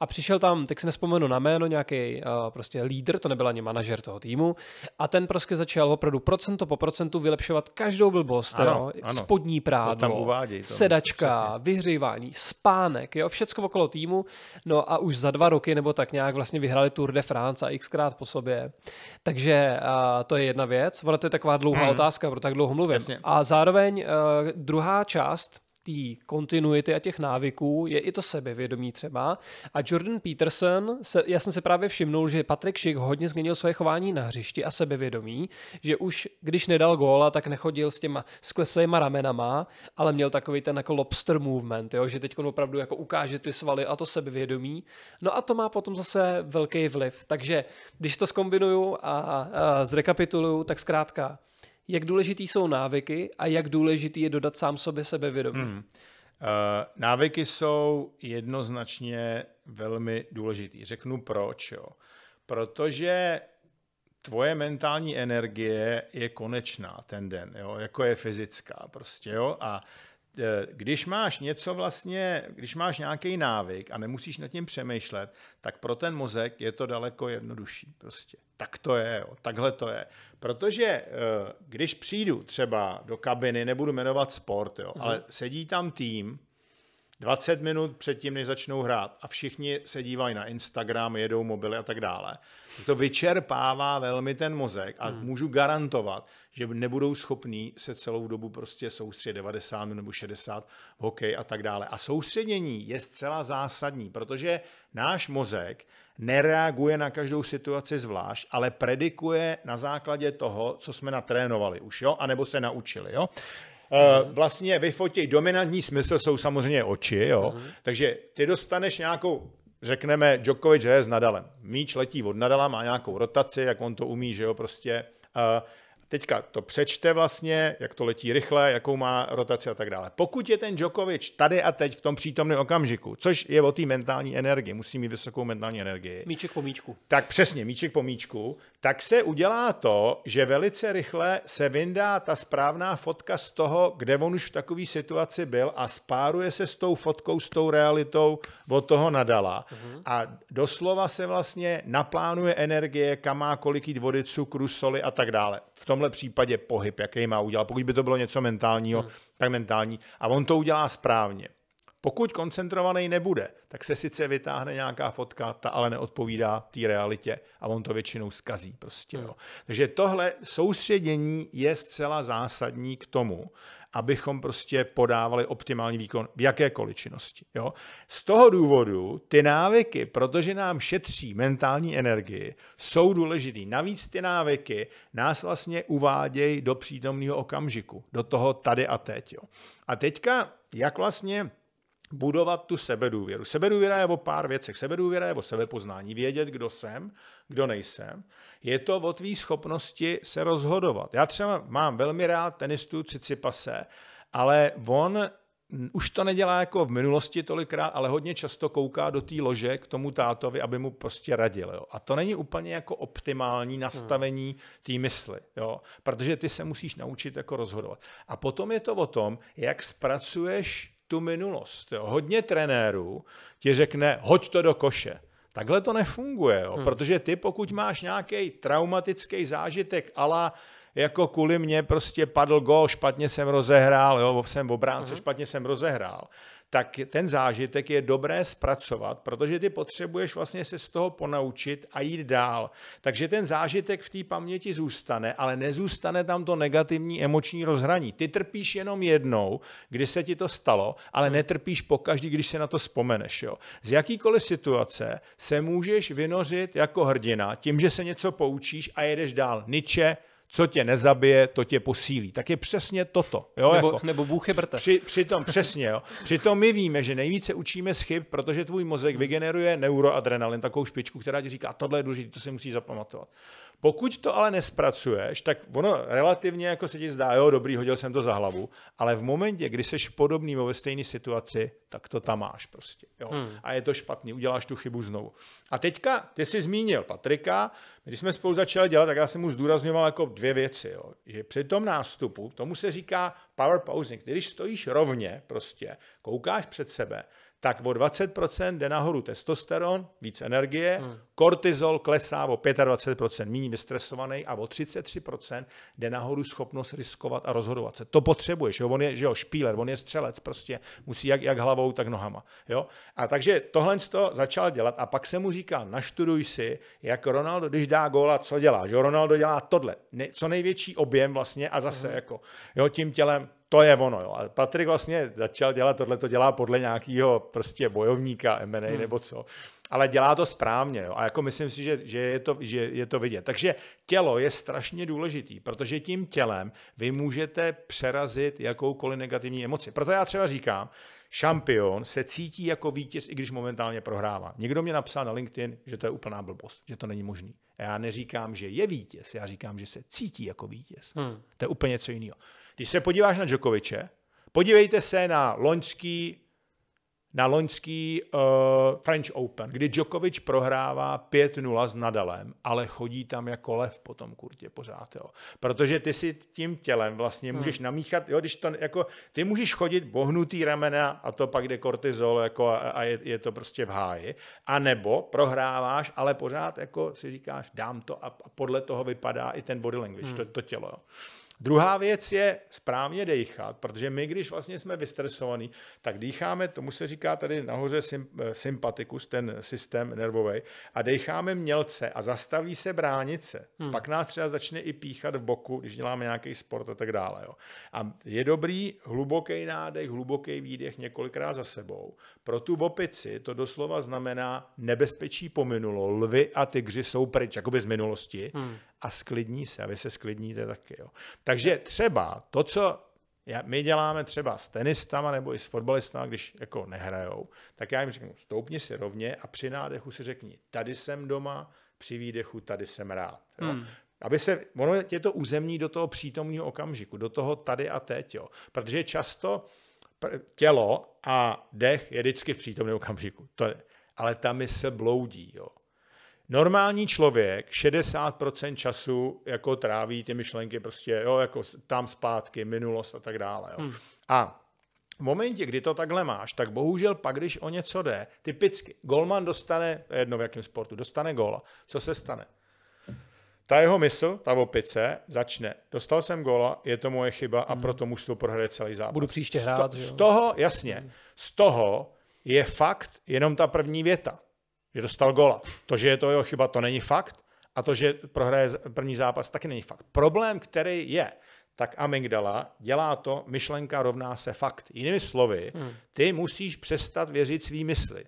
A přišel tam, teď si nespomenu na jméno, nějaký eh, prostě lídr, to nebyl ani manažer toho týmu. A ten prostě začal opravdu procento po procentu vylepšovat každou blbost. Ano, jo. ano. Spodní prádlo, tam uvádějí to, sedačka, přesně. vyhřívání, spánek, jo, všecko okolo týmu. No a už za dva roky nebo tak nějak vlastně vyhráli Tour de France a xkrát po sobě. Takže a, to je jedna věc. Ona to je taková dlouhá Hmm. otázka, proto tak dlouho mluvím. Jasně. A zároveň uh, druhá část té kontinuity a těch návyků je i to sebevědomí třeba. A Jordan Peterson, se, já jsem si právě všimnul, že Patrick Schick hodně změnil svoje chování na hřišti a sebevědomí, že už když nedal góla, tak nechodil s těma skleslýma ramenama, ale měl takový ten jako lobster movement, jo? že teď opravdu jako ukáže ty svaly a to sebevědomí. No a to má potom zase velký vliv. Takže když to skombinuju a, a zrekapituluju, tak zkrátka jak důležitý jsou návyky a jak důležitý je dodat sám sobě sebevědomí. Hmm. Uh, návyky jsou jednoznačně velmi důležitý. Řeknu proč. Jo. Protože tvoje mentální energie je konečná ten den, jo, jako je fyzická prostě, jo, a když máš něco vlastně, když máš nějaký návyk a nemusíš nad tím přemýšlet, tak pro ten mozek je to daleko jednodušší prostě. Tak to je, jo, takhle to je. Protože e, když přijdu třeba do kabiny, nebudu jmenovat sport, jo, ale sedí tam tým, 20 minut předtím, než začnou hrát a všichni se dívají na Instagram, jedou mobily a tak dále. To vyčerpává velmi ten mozek a hmm. můžu garantovat, že nebudou schopní se celou dobu prostě soustředit 90 minut nebo 60 v hokej a tak dále. A soustředění je zcela zásadní, protože náš mozek nereaguje na každou situaci zvlášť, ale predikuje na základě toho, co jsme natrénovali už, jo, anebo se naučili, jo. Uh, vlastně vyfotěj dominantní smysl jsou samozřejmě oči, jo? takže ty dostaneš nějakou, řekneme, Djokovic hraje s Nadalem. Míč letí od Nadala, má nějakou rotaci, jak on to umí, že jo, prostě. Uh, teďka to přečte vlastně, jak to letí rychle, jakou má rotaci a tak dále. Pokud je ten Djokovic tady a teď v tom přítomném okamžiku, což je o té mentální energii, musí mít vysokou mentální energii, Míček po míčku. tak přesně, míček po míčku, tak se udělá to, že velice rychle se vyndá ta správná fotka z toho, kde on už v takové situaci byl a spáruje se s tou fotkou, s tou realitou od toho nadala. Uh-huh. A doslova se vlastně naplánuje energie, kam má kolik jít vody, cukru, soli a tak dále. V tomhle případě pohyb, jaký má udělat. Pokud by to bylo něco mentálního, uh-huh. tak mentální. A on to udělá správně. Pokud koncentrovaný nebude, tak se sice vytáhne nějaká fotka, ta ale neodpovídá té realitě a on to většinou skazí prostě. Jo. Takže tohle soustředění je zcela zásadní k tomu, abychom prostě podávali optimální výkon v jakékoliv činnosti. Jo. Z toho důvodu ty návyky, protože nám šetří mentální energii, jsou důležitý. Navíc ty návyky nás vlastně uvádějí do přítomného okamžiku, do toho tady a teď. Jo. A teďka, jak vlastně budovat tu sebedůvěru. Sebedůvěra je o pár věcech. Sebedůvěra je o sebepoznání. Vědět, kdo jsem, kdo nejsem. Je to o tvý schopnosti se rozhodovat. Já třeba mám velmi rád tenistu Cicipase, ale on už to nedělá jako v minulosti tolikrát, ale hodně často kouká do té lože k tomu tátovi, aby mu prostě radil. Jo. A to není úplně jako optimální nastavení té mysli, jo. protože ty se musíš naučit jako rozhodovat. A potom je to o tom, jak zpracuješ tu minulost. Jo. Hodně trenérů ti řekne, hoď to do koše. Takhle to nefunguje, jo. Hmm. protože ty pokud máš nějaký traumatický zážitek ala jako kvůli mě prostě padl gol, špatně jsem rozehrál, jo, jsem v obránce, hmm. špatně jsem rozehrál, tak ten zážitek je dobré zpracovat, protože ty potřebuješ vlastně se z toho ponaučit a jít dál. Takže ten zážitek v té paměti zůstane, ale nezůstane tam to negativní emoční rozhraní. Ty trpíš jenom jednou, kdy se ti to stalo, ale netrpíš pokaždý, když se na to vzpomeneš. Jo. Z jakýkoliv situace se můžeš vynořit jako hrdina tím, že se něco poučíš a jedeš dál. Niče, co tě nezabije, to tě posílí. Tak je přesně toto. Jo, nebo, jako. nebo bůh je Při, přitom, přesně, jo. Přitom my víme, že nejvíce učíme z chyb, protože tvůj mozek vygeneruje neuroadrenalin, takovou špičku, která ti říká, tohle je důležité, to si musí zapamatovat. Pokud to ale nespracuješ, tak ono relativně jako se ti zdá, jo, dobrý, hodil jsem to za hlavu, ale v momentě, kdy jsi podobný nebo ve stejné situaci, tak to tam máš prostě. Jo. Hmm. A je to špatný, uděláš tu chybu znovu. A teďka, ty jsi zmínil Patrika, když jsme spolu začali dělat, tak já jsem mu zdůrazňoval jako dvě věci, jo. že při tom nástupu, tomu se říká power posing, když stojíš rovně prostě, koukáš před sebe, tak o 20% jde nahoru testosteron, víc energie, hmm. kortizol klesá o 25%, méně vystresovaný a o 33% jde nahoru schopnost riskovat a rozhodovat se. To potřebuješ, jo? on je že jo, špíler, on je střelec, prostě musí jak, jak hlavou, tak nohama. Jo? A takže tohle to začal dělat a pak se mu říká, naštuduj si, jak Ronaldo, když dá góla, co dělá, že Ronaldo dělá tohle, ne, co největší objem vlastně a zase hmm. jako, jo, tím tělem to je ono. Jo. A Patrik vlastně začal dělat tohle, to dělá podle nějakého prostě bojovníka MMA hmm. nebo co. Ale dělá to správně. Jo. A jako myslím si, že, že, je to, že je to vidět. Takže tělo je strašně důležitý, protože tím tělem vy můžete přerazit jakoukoliv negativní emoci. Proto já třeba říkám, šampion se cítí jako vítěz, i když momentálně prohrává. Někdo mě napsal na LinkedIn, že to je úplná blbost, že to není možný. A já neříkám, že je vítěz, já říkám, že se cítí jako vítěz. Hmm. To je úplně něco jiného. Když se podíváš na Djokoviče, podívejte se na loňský na loňský uh, French Open, kdy Djokovic prohrává 5-0 s Nadalem, ale chodí tam jako lev po tom kurtě pořád, jo. Protože ty si tím tělem vlastně hmm. můžeš namíchat, jo, když to jako, ty můžeš chodit bohnutý ramena a to pak jde kortizol jako a, a je, je, to prostě v háji, a nebo prohráváš, ale pořád jako si říkáš, dám to a, a podle toho vypadá i ten body language, hmm. to, to tělo, jo. Druhá věc je správně dejchat, protože my, když vlastně jsme vystresovaní, tak dýcháme, tomu se říká tady nahoře eh, sympatikus, ten systém nervový, a dejcháme mělce a zastaví se bránice. Hmm. Pak nás třeba začne i píchat v boku, když děláme nějaký sport a tak dále. Jo. A je dobrý hluboký nádech, hluboký výdech několikrát za sebou. Pro tu opici to doslova znamená nebezpečí pominulo, lvy a tygři jsou pryč, jakoby z minulosti. Hmm a sklidní se a vy se sklidníte taky. Jo. Takže třeba to, co my děláme třeba s tenistama nebo i s fotbalistama, když jako nehrajou, tak já jim řeknu, stoupni si rovně a při nádechu si řekni, tady jsem doma, při výdechu tady jsem rád. Jo. Hmm. Aby se, ono je to územní do toho přítomního okamžiku, do toho tady a teď, jo. Protože často tělo a dech je vždycky v přítomném okamžiku. To ale ta se bloudí, jo. Normální člověk 60% času jako tráví ty myšlenky prostě, jo, jako tam zpátky, minulost a tak dále. Jo. Hmm. A v momentě, kdy to takhle máš, tak bohužel pak, když o něco jde, typicky, golman dostane, jedno v jakém sportu, dostane góla. Co se stane? Ta jeho mysl, ta opice, začne. Dostal jsem góla, je to moje chyba a hmm. proto mužstvo prohraje celý zápas. Budu příště hrát. Z, to, z toho, jasně, z toho je fakt jenom ta první věta že dostal gola. To, že je to jeho chyba, to není fakt. A to, že prohraje první zápas, taky není fakt. Problém, který je, tak amygdala dělá to, myšlenka rovná se fakt. Jinými slovy, hmm. ty musíš přestat věřit svý mysli.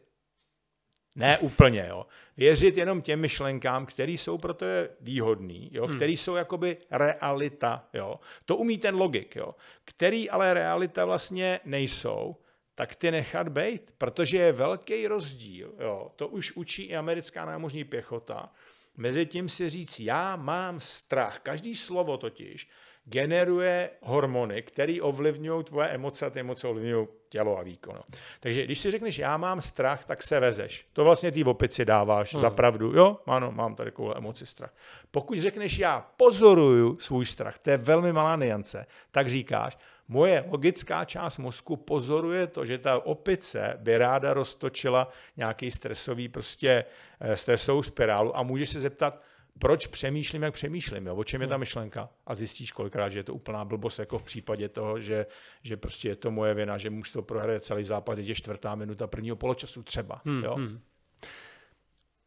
Ne úplně, jo. Věřit jenom těm myšlenkám, které jsou pro tebe výhodný, jo, hmm. které jsou jakoby realita, jo. To umí ten logik, jo. Který ale realita vlastně nejsou, tak ty nechat být, protože je velký rozdíl, jo, to už učí i americká námořní pěchota, mezi tím si říct, já mám strach, každý slovo totiž generuje hormony, které ovlivňují tvoje emoce a ty emoce ovlivňují tělo a výkon. Takže když si řekneš, já mám strach, tak se vezeš. To vlastně ty opici dáváš hmm. za pravdu. Jo, ano, mám tady takovou emoci strach. Pokud řekneš, já pozoruju svůj strach, to je velmi malá niance, tak říkáš, moje logická část mozku pozoruje to, že ta opice by ráda roztočila nějaký stresový prostě eh, stresovou spirálu a může se zeptat, proč přemýšlím, jak přemýšlím, jo? o čem je ta myšlenka a zjistíš kolikrát, že je to úplná blbost, jako v případě toho, že, že prostě je to moje vina, že muž to prohraje celý západ, je čtvrtá minuta prvního poločasu třeba. Hmm, jo? Hmm.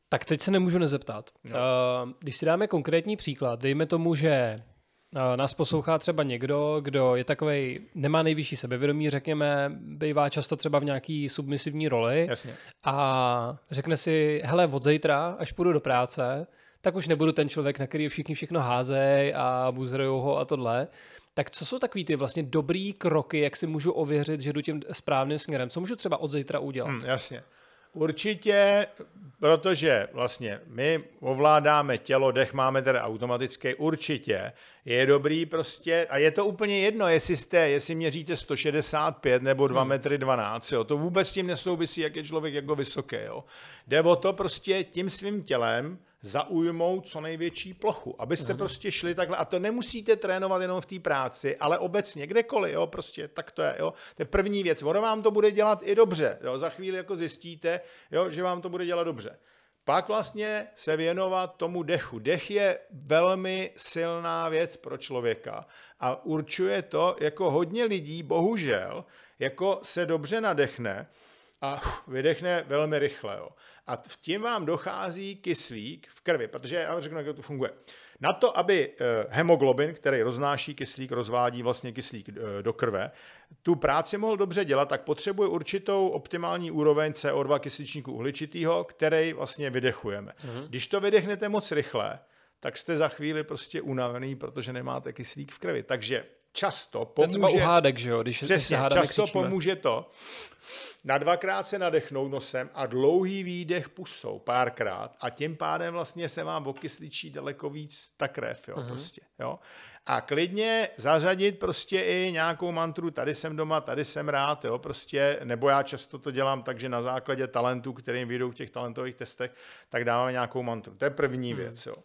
Tak teď se nemůžu nezeptat. No. Když si dáme konkrétní příklad, dejme tomu, že nás poslouchá třeba někdo, kdo je takový, nemá nejvyšší sebevědomí, řekněme, bývá často třeba v nějaký submisivní roli Jasně. a řekne si, hele, od zítra, až půjdu do práce, tak už nebudu ten člověk, na který všichni všechno házej a buzerujou ho a tohle. Tak co jsou takový ty vlastně dobrý kroky, jak si můžu ověřit, že jdu tím správným směrem? Co můžu třeba od zítra udělat? Hmm, jasně. Určitě, protože vlastně my ovládáme tělo, dech máme tedy automaticky, určitě je dobrý prostě, a je to úplně jedno, jestli jste, jestli měříte 165 nebo 2 hmm. metry 12, jo, to vůbec s tím nesouvisí, jak je člověk jako vysoký, jo. Jde o to prostě tím svým tělem zaujmout co největší plochu, abyste hmm. prostě šli takhle, a to nemusíte trénovat jenom v té práci, ale obecně, kdekoliv, jo, prostě tak to je, jo, to je první věc, ono vám to bude dělat i dobře, jo, za chvíli jako zjistíte, jo, že vám to bude dělat dobře. Pak vlastně se věnovat tomu dechu. Dech je velmi silná věc pro člověka a určuje to, jako hodně lidí, bohužel, jako se dobře nadechne a vydechne velmi rychle. Jo. A tím vám dochází kyslík v krvi, protože já vám řeknu, jak to funguje. Na to, aby eh, hemoglobin, který roznáší kyslík, rozvádí vlastně kyslík eh, do krve, tu práci mohl dobře dělat, tak potřebuje určitou optimální úroveň CO2 kysličníku uhličitého, který vlastně vydechujeme. Mm-hmm. Když to vydechnete moc rychle, tak jste za chvíli prostě unavený, protože nemáte kyslík v krvi. Takže často pomůže... To je uhádek, že jo? Když, přesně, když často křičíme. pomůže to na dvakrát se nadechnout nosem a dlouhý výdech pusou párkrát a tím pádem vlastně se vám okysličí daleko víc ta krev, jo, uh-huh. prostě, jo. A klidně zařadit prostě i nějakou mantru, tady jsem doma, tady jsem rád, jo, prostě, nebo já často to dělám tak, že na základě talentů, kterým vyjdou v těch talentových testech, tak dáváme nějakou mantru. To je první hmm. věc, jo.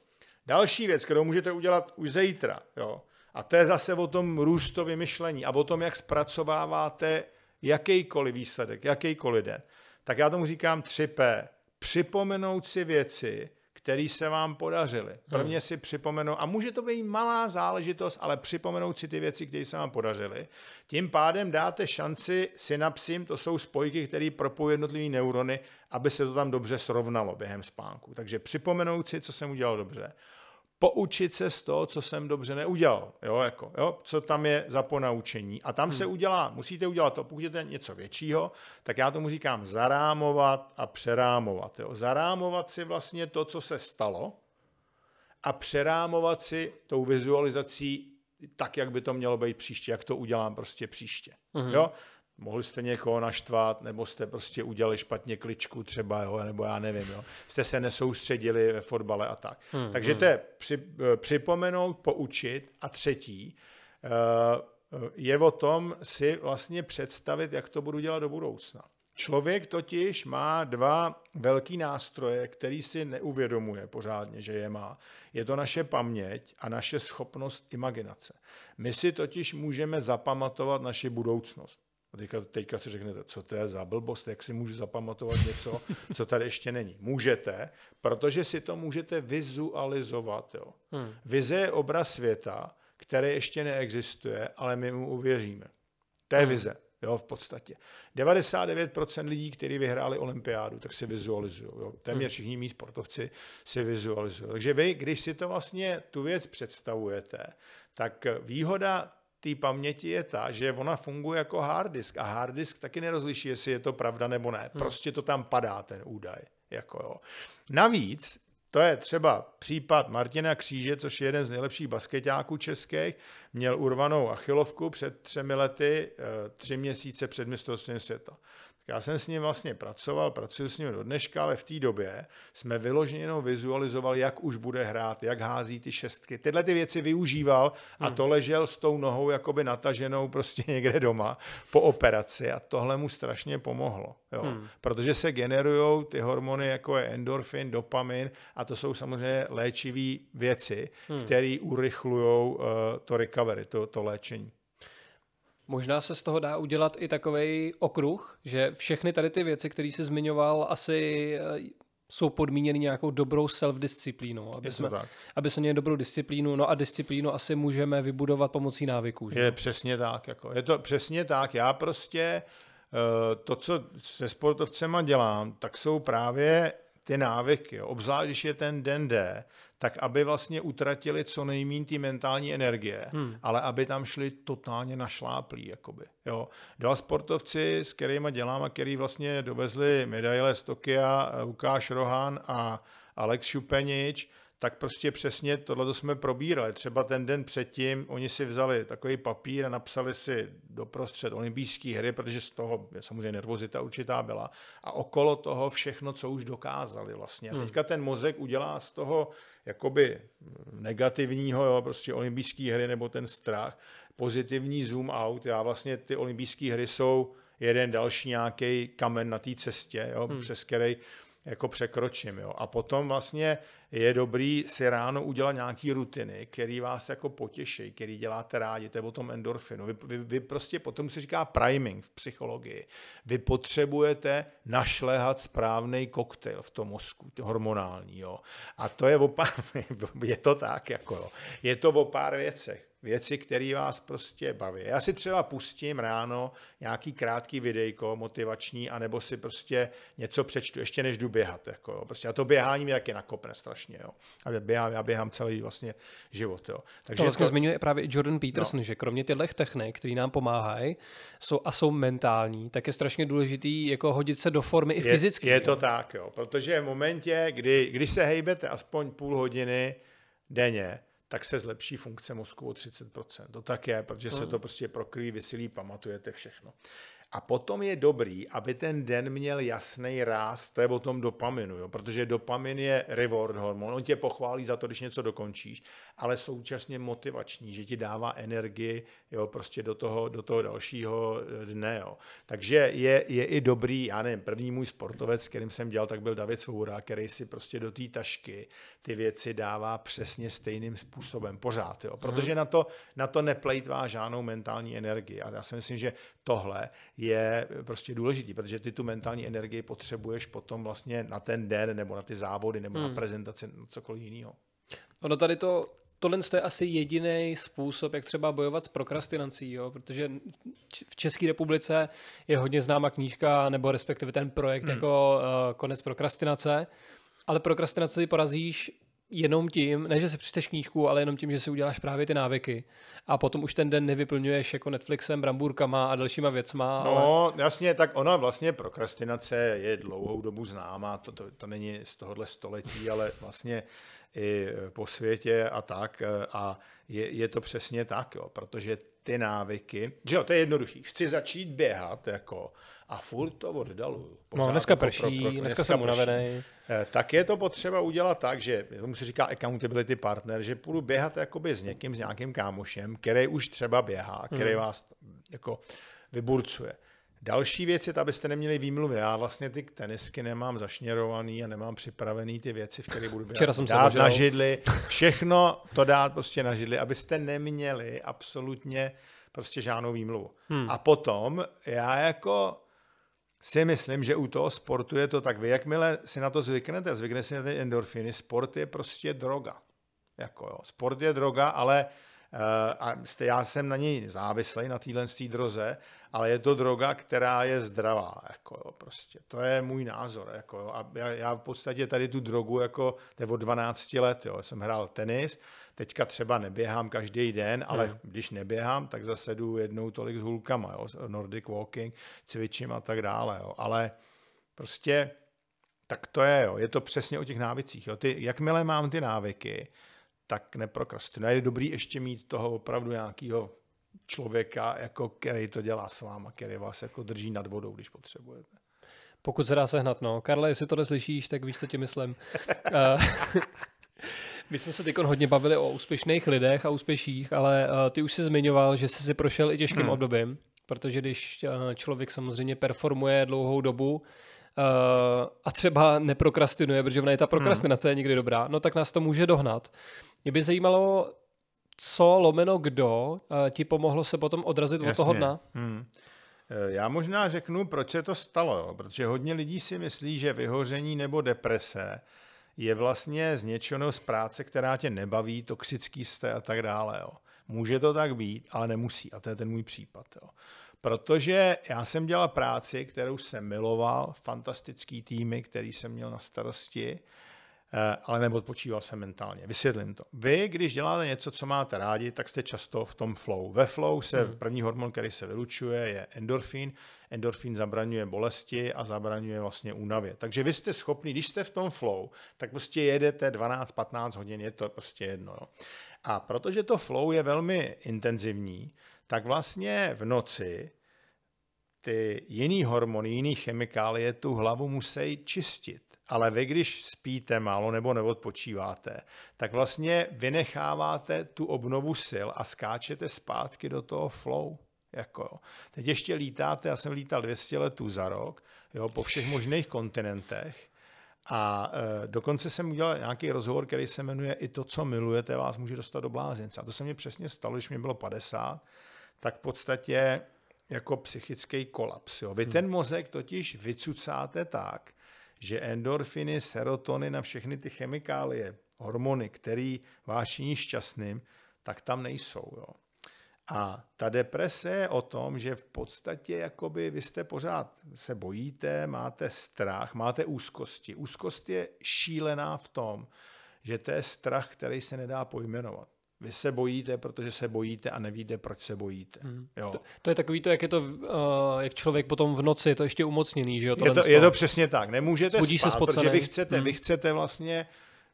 Další věc, kterou můžete udělat už zítra, jo, a to je zase o tom růstově myšlení a o tom, jak zpracováváte jakýkoliv výsledek, jakýkoliv den. Tak já tomu říkám 3P. Připomenout si věci, které se vám podařily. Prvně hmm. si připomenout, a může to být malá záležitost, ale připomenout si ty věci, které se vám podařily. Tím pádem dáte šanci synapsím, to jsou spojky, které propojí jednotlivé neurony, aby se to tam dobře srovnalo během spánku. Takže připomenout si, co jsem udělal dobře poučit se z toho, co jsem dobře neudělal, jo, jako, jo, co tam je za ponaučení. A tam hmm. se udělá, musíte udělat to, pokud je něco většího, tak já tomu říkám zarámovat a přerámovat. Jo. Zarámovat si vlastně to, co se stalo a přerámovat si tou vizualizací tak, jak by to mělo být příště, jak to udělám prostě příště. Hmm. Jo? Mohli jste někoho naštvat, nebo jste prostě udělali špatně kličku třeba, jo, nebo já nevím, jo. jste se nesoustředili ve fotbale a tak. Hmm, Takže hmm. to je při, eh, připomenout, poučit a třetí eh, je o tom si vlastně představit, jak to budu dělat do budoucna. Člověk totiž má dva velký nástroje, který si neuvědomuje pořádně, že je má. Je to naše paměť a naše schopnost imaginace. My si totiž můžeme zapamatovat naši budoucnost. A teďka, teďka si řeknete, co to je za blbost, jak si můžu zapamatovat něco, co tady ještě není. Můžete, protože si to můžete vizualizovat. Jo. Hmm. Vize je obraz světa, který ještě neexistuje, ale my mu uvěříme. To je hmm. vize, jo, v podstatě. 99% lidí, kteří vyhráli olympiádu, tak si vizualizují. Jo. Téměř hmm. všichni mý sportovci si vizualizují. Takže vy, když si to vlastně tu věc představujete, tak výhoda té paměti je ta, že ona funguje jako hard disk a hard disk taky nerozliší, jestli je to pravda nebo ne. Hmm. Prostě to tam padá, ten údaj. Jako jo. Navíc, to je třeba případ Martina Kříže, což je jeden z nejlepších basketáků českých, měl urvanou achilovku před třemi lety, eh, tři měsíce před mistrovstvím světa. Já jsem s ním vlastně pracoval, pracuji s ním do dneška, ale v té době jsme vyloženě jenom vizualizovali, jak už bude hrát, jak hází ty šestky. Tyhle ty věci využíval a hmm. to ležel s tou nohou jakoby nataženou prostě někde doma po operaci a tohle mu strašně pomohlo. Jo. Hmm. Protože se generují ty hormony, jako je endorfin, dopamin a to jsou samozřejmě léčivé věci, hmm. které urychlují uh, to recovery, to, to léčení. Možná se z toho dá udělat i takový okruh, že všechny tady ty věci, které jsi zmiňoval, asi eh, jsou podmíněny nějakou dobrou self-disciplínou, aby, jsme, tak. aby jsme měli dobrou disciplínu, no a disciplínu asi můžeme vybudovat pomocí návyků. Že? Je přesně tak, jako, je to přesně tak, já prostě eh, to, co se sportovcema dělám, tak jsou právě ty návyky, obzvlášť, když je ten den D, tak aby vlastně utratili co nejméně ty mentální energie, hmm. ale aby tam šli totálně našláplí. Jakoby, jo. Dva sportovci, s kterými dělám a který vlastně dovezli medaile z Tokia, Lukáš Rohan a Alex Šupenič, tak prostě přesně tohle jsme probírali. Třeba ten den předtím oni si vzali takový papír a napsali si doprostřed olympijské hry, protože z toho samozřejmě nervozita určitá byla. A okolo toho všechno, co už dokázali vlastně. A hmm. teďka ten mozek udělá z toho jakoby negativního, jo, prostě olympijské hry nebo ten strach, pozitivní zoom out. Já vlastně ty olympijské hry jsou jeden další nějaký kamen na té cestě, jo, hmm. přes který jako překročím. Jo. A potom vlastně je dobrý si ráno udělat nějaký rutiny, který vás jako potěší, který děláte rádi, to je o tom endorfinu. Vy, vy, vy prostě potom se říká priming v psychologii. Vy potřebujete našlehat správný koktejl v tom mozku, hormonální. Jo. A to je o pár, je to tak, jako jo. Je to o pár věcech věci, které vás prostě baví. Já si třeba pustím ráno nějaký krátký videjko motivační, anebo si prostě něco přečtu, ještě než jdu běhat. Jako, jo. Prostě a to běhání mě taky nakopne strašně. Jo. A já běhám, já běhám celý vlastně život. Jo. Takže to vlastně to... zmiňuje právě i Jordan Peterson, no. že kromě těchto technik, které nám pomáhají jsou, a jsou mentální, tak je strašně důležitý jako hodit se do formy i fyzicky. Je, je to tak, jo. protože v momentě, kdy, když se hejbete aspoň půl hodiny denně, tak se zlepší funkce mozku o 30%. To tak je, protože se hmm. to prostě prokrví, vysilí, pamatujete všechno. A potom je dobrý, aby ten den měl jasný ráz, to je o tom dopaminu, jo? protože dopamin je reward hormon, on tě pochválí za to, když něco dokončíš, ale současně motivační, že ti dává energii jo, prostě do toho, do toho dalšího dne. Jo. Takže je, je i dobrý, já nevím, první můj sportovec, s kterým jsem dělal, tak byl David Svoura, který si prostě do té tašky ty věci dává přesně stejným způsobem pořád, jo? protože hmm. na to, na to neplejtvá žádnou mentální energii. A já si myslím, že tohle je prostě důležitý, protože ty tu mentální energii potřebuješ potom vlastně na ten den nebo na ty závody nebo hmm. na prezentaci, na cokoliv jiného. Ono tady to tohle je asi jediný způsob, jak třeba bojovat s prokrastinací, jo? protože v České republice je hodně známá knížka, nebo respektive ten projekt hmm. jako uh, konec prokrastinace, ale prokrastinaci porazíš jenom tím, ne že si přečteš knížku, ale jenom tím, že si uděláš právě ty návyky. A potom už ten den nevyplňuješ jako Netflixem, brambůrkama a dalšíma věcma. No ale... jasně, tak ona vlastně prokrastinace je dlouhou dobu známá, to, to, to není z tohohle století, ale vlastně i po světě a tak. A je, je to přesně tak, jo, protože ty návyky, že jo, to je jednoduchý. Chci začít běhat, jako, a furt to oddaluju. no, dneska prší, pro, pro, pro, dneska, dneska jsem unavený. Eh, tak je to potřeba udělat tak, že tomu se říká accountability partner, že půjdu běhat jakoby s někým, s nějakým kámošem, který už třeba běhá, který hmm. vás jako vyburcuje. Další věc je, abyste neměli výmluvy. Já vlastně ty tenisky nemám zašněrovaný a nemám připravený ty věci, v které budu Včera jsem dát se na židli. Všechno to dát prostě na židli, abyste neměli absolutně prostě žádnou výmluvu. Hmm. A potom já jako si myslím, že u toho sportu je to tak, vy jakmile si na to zvyknete, zvyknete si na ty endorfiny, sport je prostě droga. Jako jo, sport je droga, ale a já jsem na něj závislý, na téhle droze, ale je to droga, která je zdravá. Jako jo, prostě. To je můj názor. Jako jo. A já, já, v podstatě tady tu drogu, jako, to je od 12 let, jo. jsem hrál tenis, Teďka třeba neběhám každý den, ale hmm. když neběhám, tak zase jdu jednou tolik s hulkama, jo, Nordic walking, cvičím a tak dále. Jo. Ale prostě tak to je, jo. je to přesně o těch návicích. Jo. Ty, jakmile mám ty návyky, tak neprokrastinuji. Je dobrý ještě mít toho opravdu nějakého člověka, jako který to dělá s váma, který vás jako drží nad vodou, když potřebujete. Pokud se dá sehnat, no. Karle, jestli to slyšíš, tak víš, co ti myslím. Eh, My jsme se teď hodně bavili o úspěšných lidech a úspěších, ale uh, ty už si zmiňoval, že jsi si prošel i těžkým hmm. obdobím, protože když uh, člověk samozřejmě performuje dlouhou dobu, a třeba neprokrastinuje, protože ona je ta prokrastinace hmm. je někdy dobrá, no tak nás to může dohnat. Mě by zajímalo, co lomeno kdo uh, ti pomohlo se potom odrazit Jasně. od toho dna? Hmm. Eh, já možná řeknu, proč se to stalo, jo? protože hodně lidí si myslí, že vyhoření nebo deprese je vlastně z něčeho z práce, která tě nebaví, toxický jste a tak dále. Jo? Může to tak být, ale nemusí. A to je ten můj případ. Jo? Protože já jsem dělal práci, kterou jsem miloval, fantastický týmy, který jsem měl na starosti, eh, ale neodpočíval jsem mentálně. Vysvětlím to. Vy, když děláte něco, co máte rádi, tak jste často v tom flow. Ve flow se hmm. první hormon, který se vylučuje, je endorfin. Endorfin zabraňuje bolesti a zabraňuje vlastně únavě. Takže vy jste schopni, když jste v tom flow, tak prostě jedete 12-15 hodin, je to prostě jedno. Jo. A protože to flow je velmi intenzivní, tak vlastně v noci ty jiný hormony, jiný chemikálie tu hlavu musí čistit. Ale vy, když spíte málo nebo neodpočíváte, tak vlastně vynecháváte tu obnovu sil a skáčete zpátky do toho flow. Jako, teď ještě lítáte, já jsem lítal 200 letů za rok, jo, po všech možných kontinentech a e, dokonce jsem udělal nějaký rozhovor, který se jmenuje I to, co milujete, vás může dostat do blázince. A to se mi přesně stalo, když mě bylo 50, tak v podstatě jako psychický kolaps. Jo. Vy hmm. ten mozek totiž vycucáte tak, že endorfiny, serotonin a všechny ty chemikálie, hormony, které vás činí šťastným, tak tam nejsou. Jo. A ta deprese je o tom, že v podstatě jakoby vy jste pořád se bojíte, máte strach, máte úzkosti. Úzkost je šílená v tom, že to je strach, který se nedá pojmenovat. Vy se bojíte, protože se bojíte a nevíte, proč se bojíte. Hmm. Jo. To, to je takový to, jak je to, uh, jak člověk potom v noci, je to ještě umocněný, že jo? Je to, je to přesně tak. Nemůžete Budí spát, se protože vy chcete, hmm. vy chcete vlastně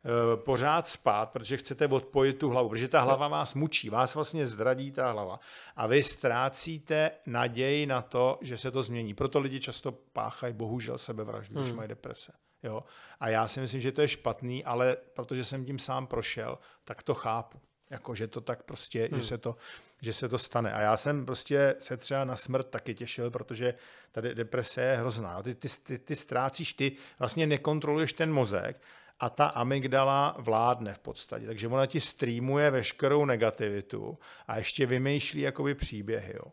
uh, pořád spát, protože chcete odpojit tu hlavu, protože ta hlava vás mučí, vás vlastně zradí ta hlava a vy ztrácíte naději na to, že se to změní. Proto lidi často páchají bohužel sebevraždu, hmm. když mají deprese. Jo? A já si myslím, že to je špatný, ale protože jsem tím sám prošel, tak to chápu. Jako, že to tak prostě, hmm. že, se to, že se to stane. A já jsem prostě se třeba na smrt taky těšil, protože ta deprese je hrozná. Ty, ty, ty, ty ztrácíš, ty vlastně nekontroluješ ten mozek a ta amygdala vládne v podstatě. Takže ona ti streamuje veškerou negativitu a ještě vymýšlí jakoby příběhy. Jo.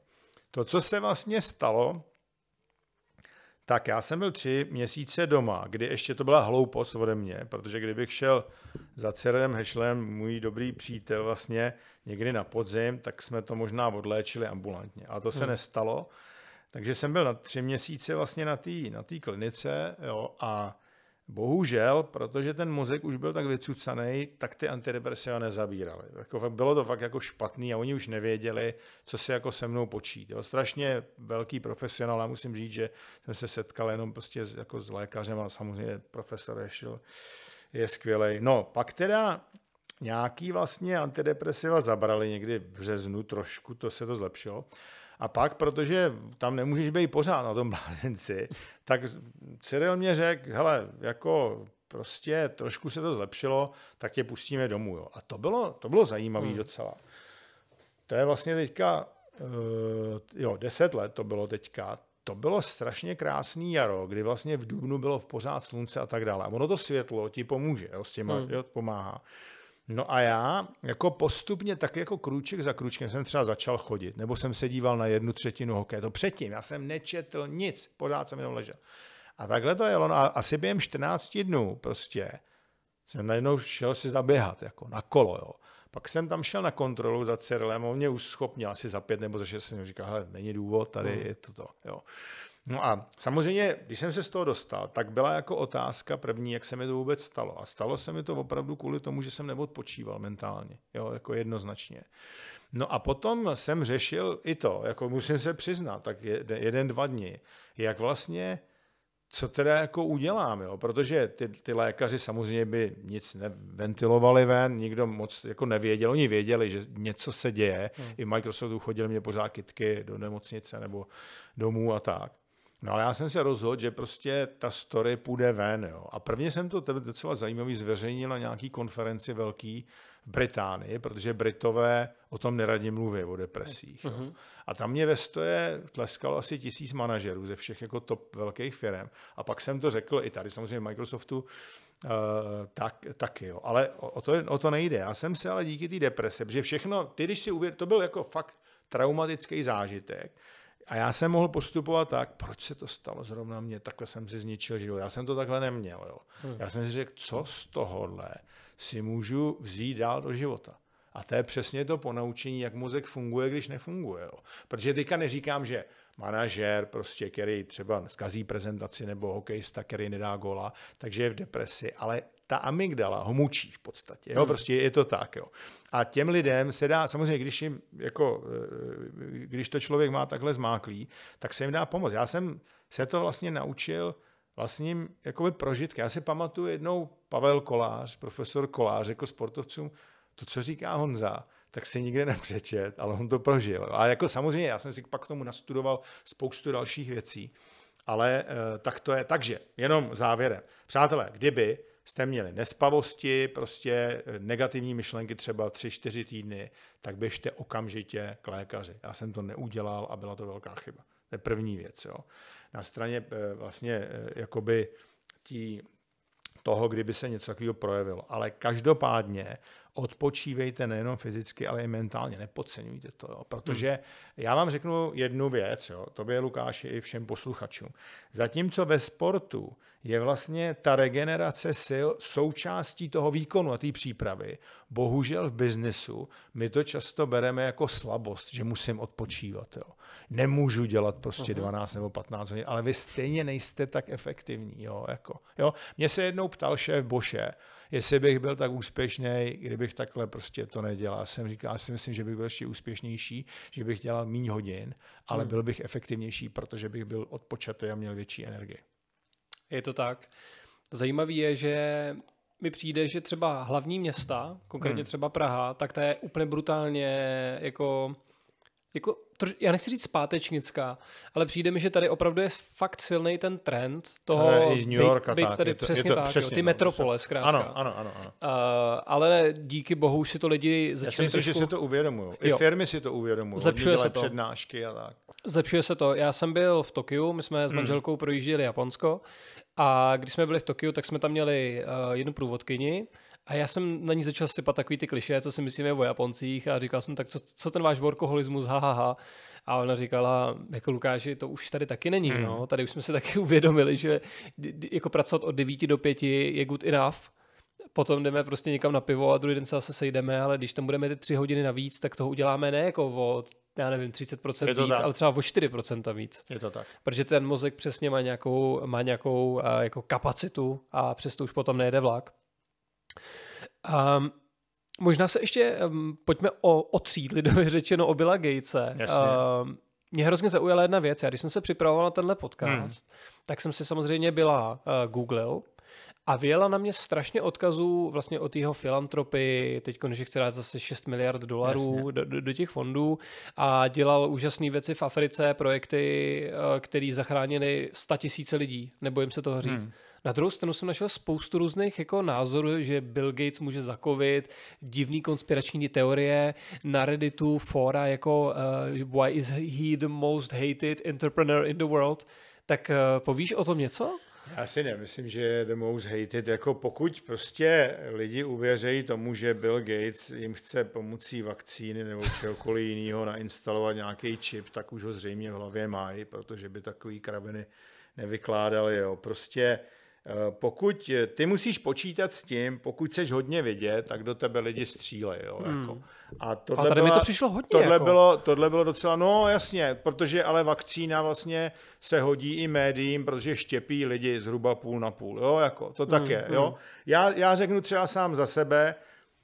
To, co se vlastně stalo, tak já jsem byl tři měsíce doma, kdy ještě to byla hloupost ode mě, protože kdybych šel za Cyrem Hešlem, můj dobrý přítel vlastně někdy na podzim, tak jsme to možná odléčili ambulantně. A to se hmm. nestalo. Takže jsem byl na tři měsíce vlastně na té na klinice jo, a Bohužel, protože ten mozek už byl tak vycucaný, tak ty antidepresiva nezabírali. Jako, bylo to fakt jako špatný a oni už nevěděli, co si jako se mnou počít. Jo. Strašně velký profesionál, já musím říct, že jsem se setkal jenom prostě jako s lékařem a samozřejmě profesor Ešil je skvělý. No, pak teda nějaký vlastně antidepresiva zabrali někdy v březnu trošku, to se to zlepšilo. A pak, protože tam nemůžeš být pořád na tom blázinci, tak Cyril mě řekl, hele, jako prostě trošku se to zlepšilo, tak tě pustíme domů. Jo. A to bylo, to bylo zajímavé hmm. docela. To je vlastně teďka, uh, jo, deset let to bylo teďka. To bylo strašně krásný jaro, kdy vlastně v Dubnu bylo v pořád slunce a tak dále. A ono to světlo ti pomůže, jo, s těma, hmm. jo, pomáhá. No a já jako postupně, tak jako krůček za krůčkem jsem třeba začal chodit, nebo jsem se díval na jednu třetinu hokeje. To předtím, já jsem nečetl nic, pořád jsem jenom ležel. A takhle to jelo, no a asi během 14 dnů prostě jsem najednou šel si zaběhat, jako na kolo, jo. Pak jsem tam šel na kontrolu za Cyrilem, on mě už schopnil asi za pět nebo za šest, jsem říkal, hele, není důvod, tady hmm. je to, jo. No a samozřejmě, když jsem se z toho dostal, tak byla jako otázka první, jak se mi to vůbec stalo. A stalo se mi to opravdu kvůli tomu, že jsem neodpočíval mentálně, jo, jako jednoznačně. No a potom jsem řešil i to, jako musím se přiznat, tak jeden, dva dny, jak vlastně co teda jako udělám, jo? protože ty, ty lékaři samozřejmě by nic neventilovali ven, nikdo moc jako nevěděl, oni věděli, že něco se děje, hmm. i Microsoftu chodili mě pořád kytky do nemocnice nebo domů a tak. No ale já jsem se rozhodl, že prostě ta story půjde ven. Jo. A prvně jsem to docela zajímavý zveřejnil na nějaký konferenci velký v Británii, protože Britové o tom neradě mluví, o depresích. Jo. Uh-huh. A tam mě ve stoje tleskalo asi tisíc manažerů ze všech jako top velkých firm. A pak jsem to řekl i tady samozřejmě Microsoftu, Uh, tak, taky, jo. Ale o, o, to, o to nejde. Já jsem se ale díky té deprese, protože všechno, ty když si uvěd, to byl jako fakt traumatický zážitek, a já jsem mohl postupovat tak, proč se to stalo zrovna mně, takhle jsem si zničil život. Já jsem to takhle neměl. Jo. Hmm. Já jsem si řekl, co z tohohle si můžu vzít dál do života. A to je přesně to ponaučení, jak mozek funguje, když nefunguje. Jo. Protože teďka neříkám, že manažer, prostě, který třeba zkazí prezentaci, nebo hokejista, který nedá gola, takže je v depresi, ale ta amygdala ho mučí v podstatě. Jo? Hmm. Prostě je to tak. Jo? A těm lidem se dá, samozřejmě, když, jim, jako, eh, když to člověk má takhle zmáklý, tak se jim dá pomoct. Já jsem se to vlastně naučil vlastním jakoby prožitky. Já si pamatuju jednou Pavel Kolář, profesor Kolář, řekl sportovcům, to, co říká Honza, tak si nikdy nepřečet, ale on to prožil. A jako samozřejmě, já jsem si pak k tomu nastudoval spoustu dalších věcí, ale e, tak to je. Takže, jenom závěrem. Přátelé, kdyby jste měli nespavosti, prostě eh, negativní myšlenky třeba 3-4 týdny, tak běžte okamžitě k lékaři. Já jsem to neudělal a byla to velká chyba. To je první věc. Jo. Na straně eh, vlastně jakoby tí, toho, kdyby se něco takového projevilo. Ale každopádně odpočívejte nejenom fyzicky, ale i mentálně. Nepodceňujte to, jo. protože hmm. já vám řeknu jednu věc, jo. tobě Lukáši i všem posluchačům. Zatímco ve sportu je vlastně ta regenerace sil součástí toho výkonu a té přípravy, bohužel v biznesu my to často bereme jako slabost, že musím odpočívat. Jo. Nemůžu dělat prostě uh-huh. 12 nebo 15 hodin, ale vy stejně nejste tak efektivní. Jo, jako, jo. Mě se jednou ptal šéf Boše, jestli bych byl tak úspěšný, kdybych takhle prostě to nedělal. Jsem říkal, já si myslím, že bych byl ještě úspěšnější, že bych dělal méně hodin, ale hmm. byl bych efektivnější, protože bych byl odpočatý a měl větší energii. Je to tak. Zajímavý je, že mi přijde, že třeba hlavní města, konkrétně hmm. třeba Praha, tak to je úplně brutálně jako jako, já nechci říct zpátečnická, ale přijde mi, že tady opravdu je fakt silný ten trend toho New York být, být tady to, přesně to, tak, přesně, jo, ty no, metropole zkrátka. Ano, ano, ano. ano. Uh, ale díky bohu si to lidi začínají Já si myslím, trošku... že si to uvědomují. I firmy si to uvědomují. Zlepšuje se to. přednášky a tak. Zlepšuje se to. Já jsem byl v Tokiu, my jsme s hmm. manželkou hmm. projížděli Japonsko a když jsme byli v Tokiu, tak jsme tam měli uh, jednu průvodkyni, a já jsem na ní začal sypat takový ty kliše, co si myslíme o Japoncích a říkal jsem, tak co, co ten váš workoholismus, ha, ha, ha. A ona říkala, jako Lukáši, to už tady taky není, hmm. no. Tady už jsme si taky uvědomili, že jako pracovat od 9 do 5 je good enough. Potom jdeme prostě někam na pivo a druhý den se zase sejdeme, ale když tam budeme ty tři hodiny navíc, tak toho uděláme ne jako o já nevím, 30% víc, tak. ale třeba o 4% víc. Je to tak. Protože ten mozek přesně má nějakou, má nějakou jako kapacitu a přesto už potom nejde vlak. Um, možná se ještě um, pojďme o, otřít lidově řečeno o Billa Gatese. Um, mě hrozně zaujala jedna věc. Já když jsem se připravoval na tenhle podcast, hmm. tak jsem si samozřejmě byla uh, googlil a vyjela na mě strašně odkazů vlastně od jeho filantropy, teď že chce dát zase 6 miliard dolarů do, do, do těch fondů a dělal úžasné věci v Africe, projekty, uh, které zachránili 100 tisíce lidí, nebojím se toho říct. Hmm. Na druhou stranu jsem našel spoustu různých jako názorů, že Bill Gates může zakovit, divný konspirační teorie, na Redditu fora jako uh, why is he the most hated entrepreneur in the world. Tak uh, povíš o tom něco? Já si nemyslím, že je the most hated. Jako pokud prostě lidi uvěřejí tomu, že Bill Gates jim chce pomocí vakcíny nebo čehokoliv jiného nainstalovat nějaký čip, tak už ho zřejmě v hlavě mají, protože by takový kraviny nevykládali. Jo. Prostě pokud ty musíš počítat s tím, pokud chceš hodně vidět, tak do tebe lidi střílejí. Jo, hmm. jako. A, tohle a tady byla, mi to přišlo hodně. Tohle, jako. bylo, tohle bylo docela, no jasně, protože ale vakcína vlastně se hodí i médiím, protože štěpí lidi zhruba půl na půl. Jo, jako, to tak hmm, je. Jo. Hmm. Já, já řeknu třeba sám za sebe,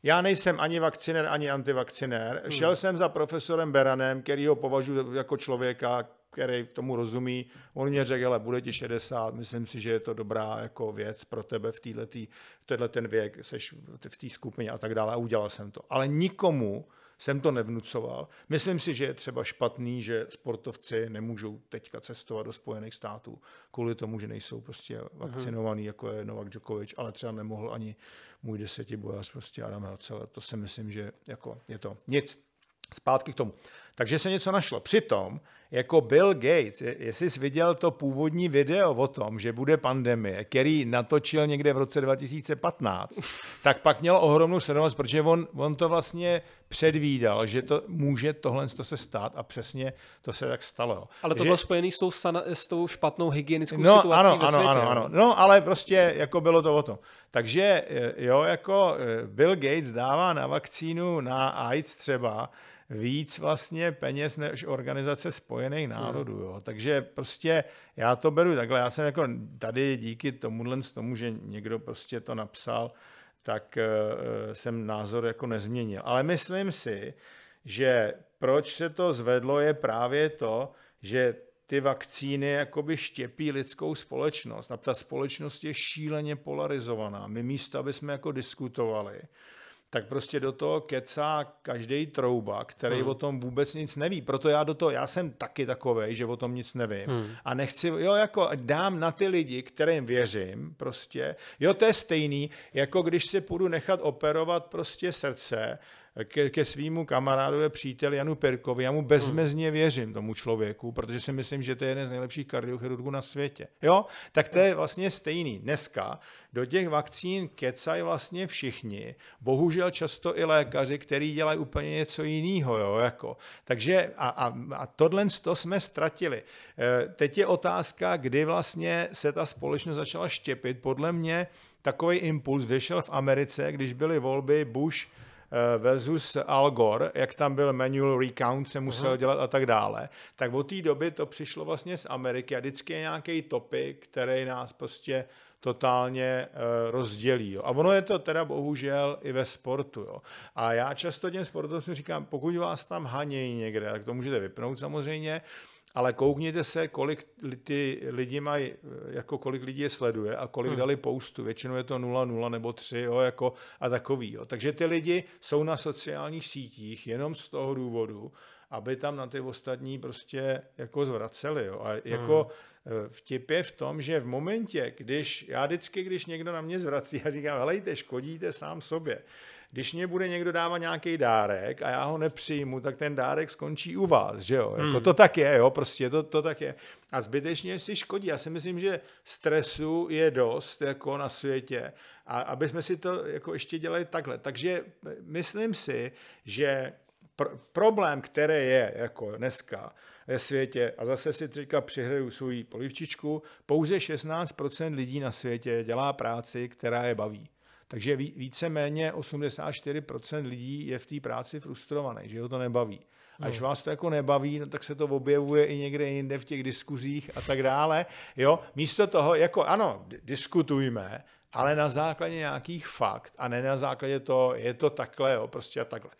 já nejsem ani vakcinér, ani antivakcinér. Hmm. Šel jsem za profesorem Beranem, který ho považuji jako člověka, který tomu rozumí. On mě řekl, ale bude ti 60, myslím si, že je to dobrá jako věc pro tebe v této tenhle ten věk, seš v té skupině a tak dále a udělal jsem to. Ale nikomu jsem to nevnucoval. Myslím si, že je třeba špatný, že sportovci nemůžou teďka cestovat do Spojených států kvůli tomu, že nejsou prostě vakcinovaný, jako je Novak Djokovic, ale třeba nemohl ani můj desetibojař, prostě Adam Helcel. To si myslím, že jako je to nic. Zpátky k tomu. Takže se něco našlo. Přitom jako Bill Gates, jestli jsi viděl to původní video o tom, že bude pandemie, který natočil někde v roce 2015, tak pak měl ohromnou sledovanost, protože on, on to vlastně předvídal, že to může tohle to se stát a přesně to se tak stalo. Ale to že... bylo spojené s tou, sana, s tou špatnou hygienickou no, situací ano, ve světě. Ano, ano, no ale prostě jako bylo to o tom. Takže jo, jako Bill Gates dává na vakcínu na AIDS třeba víc vlastně peněz než organizace spojených národů. Jo. Takže prostě já to beru takhle. Já jsem jako tady díky tomuhle tomu, že někdo prostě to napsal, tak uh, jsem názor jako nezměnil. Ale myslím si, že proč se to zvedlo, je právě to, že ty vakcíny jakoby štěpí lidskou společnost a ta společnost je šíleně polarizovaná. My místo, aby jsme jako diskutovali, tak prostě do toho kecá každý trouba, který hmm. o tom vůbec nic neví. Proto já do toho, já jsem taky takovej, že o tom nic nevím. Hmm. A nechci, jo, jako dám na ty lidi, kterým věřím, prostě. Jo, to je stejný, jako když si půjdu nechat operovat prostě srdce, ke, ke svýmu kamarádovi, příteli Janu Perkovi. Já mu bezmezně věřím tomu člověku, protože si myslím, že to je jeden z nejlepších kardiochirurgů na světě. Jo? Tak to je vlastně stejný. Dneska do těch vakcín kecají vlastně všichni. Bohužel často i lékaři, kteří dělají úplně něco jiného. Jo? Jako. Takže a, a, a tohle to jsme ztratili. E, teď je otázka, kdy vlastně se ta společnost začala štěpit. Podle mě takový impuls vyšel v Americe, když byly volby Bush versus Al Gore, jak tam byl manual recount, se musel uh-huh. dělat a tak dále, tak od té doby to přišlo vlastně z Ameriky a vždycky je nějaký topik, který nás prostě totálně uh, rozdělí. Jo. A ono je to teda bohužel i ve sportu. Jo. A já často těm sportovcům říkám, pokud vás tam hanějí někde, tak to můžete vypnout samozřejmě, ale koukněte se, kolik ty lidi mají, jako kolik lidí je sleduje a kolik hmm. dali poustu. Většinou je to 0, 0 nebo 3 jo, jako a takový. Jo. Takže ty lidi jsou na sociálních sítích jenom z toho důvodu, aby tam na ty ostatní prostě jako zvraceli. Jo. A jako hmm. vtip je v tom, že v momentě, když já vždycky, když někdo na mě zvrací a říkám, helejte, škodíte sám sobě, když mě bude někdo dávat nějaký dárek a já ho nepřijmu, tak ten dárek skončí u vás, že jo? Jako hmm. to tak je, jo, prostě to, to tak je. A zbytečně si škodí. Já si myslím, že stresu je dost jako na světě a aby jsme si to jako ještě dělali takhle. Takže myslím si, že pr- problém, který je jako dneska ve světě, a zase si teďka přihraju svou polivčičku, pouze 16% lidí na světě dělá práci, která je baví. Takže víceméně 84% lidí je v té práci frustrovaný, že ho to nebaví. A když no. vás to jako nebaví, no, tak se to objevuje i někde jinde v těch diskuzích a tak dále. Jo? Místo toho, jako ano, diskutujme, ale na základě nějakých fakt a ne na základě toho, je to takhle, jo, prostě a takhle.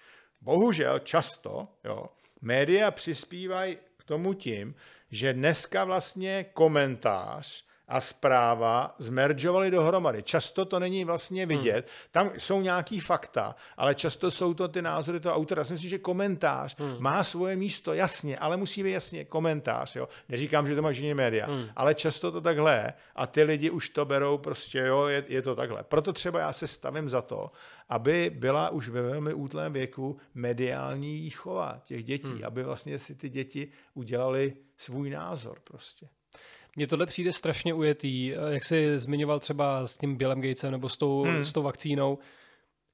Bohužel často, jo, média přispívají k tomu tím, že dneska vlastně komentář a zpráva zmeržovaly dohromady. Často to není vlastně vidět. Hmm. Tam jsou nějaký fakta, ale často jsou to ty názory toho autora. Já si myslím, že komentář hmm. má svoje místo, jasně, ale musí být jasně komentář. Jo. Neříkám, že to má jiné média, hmm. ale často to takhle je a ty lidi už to berou prostě, jo, je, je to takhle. Proto třeba já se stavím za to, aby byla už ve velmi útlém věku mediální výchova těch dětí, hmm. aby vlastně si ty děti udělali svůj názor prostě. Mně tohle přijde strašně ujetý, jak jsi zmiňoval třeba s tím Billem Gatesem nebo s tou, hmm. s tou vakcínou,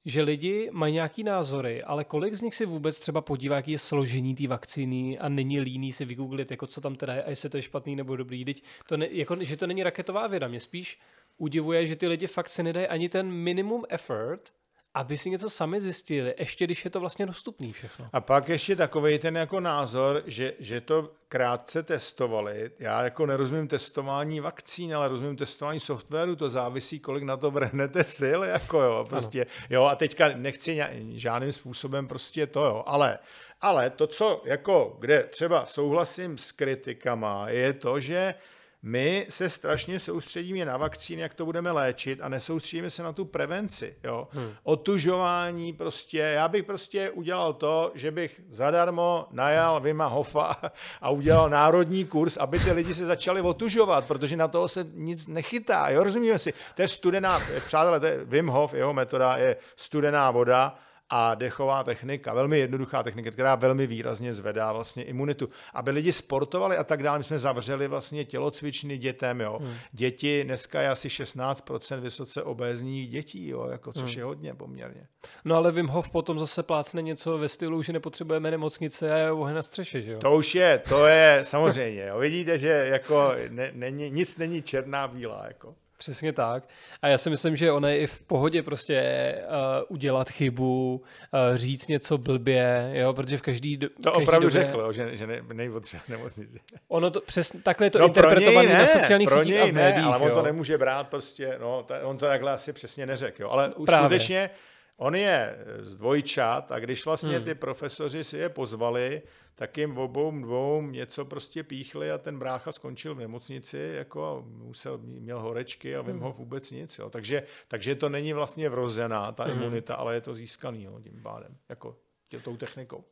že lidi mají nějaký názory, ale kolik z nich si vůbec třeba podívá, jaký je složení té vakcíny a není líný si vygooglit, jako co tam teda je a jestli to je špatný nebo dobrý. Teď to ne, jako, že to není raketová věda. Mě spíš udivuje, že ty lidi fakt si nedají ani ten minimum effort, aby si něco sami zjistili, ještě když je to vlastně dostupný všechno. A pak ještě takový ten jako názor, že, že to krátce testovali. Já jako nerozumím testování vakcín, ale rozumím testování softwaru, to závisí, kolik na to vrhnete sil, jako jo, prostě, ano. jo, a teďka nechci žádným způsobem prostě to, jo, ale, ale to, co jako, kde třeba souhlasím s kritikama, je to, že my se strašně soustředíme na vakcíny, jak to budeme léčit a nesoustředíme se na tu prevenci. Jo? Hmm. Otužování prostě, já bych prostě udělal to, že bych zadarmo najal Vima Hofa a udělal národní kurz, aby ty lidi se začali otužovat, protože na toho se nic nechytá. Jo? Rozumíme si? To je studená, přátelé, to je Wim Hof, jeho metoda je studená voda a dechová technika, velmi jednoduchá technika, která velmi výrazně zvedá vlastně imunitu. Aby lidi sportovali a tak dále, my jsme zavřeli vlastně tělocvičny dětem, jo. Hmm. Děti, dneska je asi 16% vysoce obézních dětí, jo, jako, což hmm. je hodně poměrně. No ale Wim Hof potom zase plácne něco ve stylu, že nepotřebujeme nemocnice a je oheň na střeše, že jo? To už je, to je samozřejmě, jo. Vidíte, že jako ne, není, nic není černá bílá, jako. Přesně tak. A já si myslím, že ono je i v pohodě prostě uh, udělat chybu, uh, říct něco blbě, jo, protože v každý To každý opravdu době... řekl, že, že ne, nejpotřeba nemocnici. Ono to přesně takhle je to No interpretované ne, na sociálních pro sítích a v ne, médiích. ale on jo. to nemůže brát prostě, no, ta, on to takhle asi přesně neřekl, jo. Ale Právě. skutečně on je z dvojčat a když vlastně hmm. ty profesoři si je pozvali, tak jim obou dvou něco prostě píchli a ten brácha skončil v nemocnici, jako musel, měl horečky a Wim Hof vůbec nic. Jo. Takže, takže to není vlastně vrozená ta imunita, ale je to získaný jo, tím pádem, jako tě, tou technikou.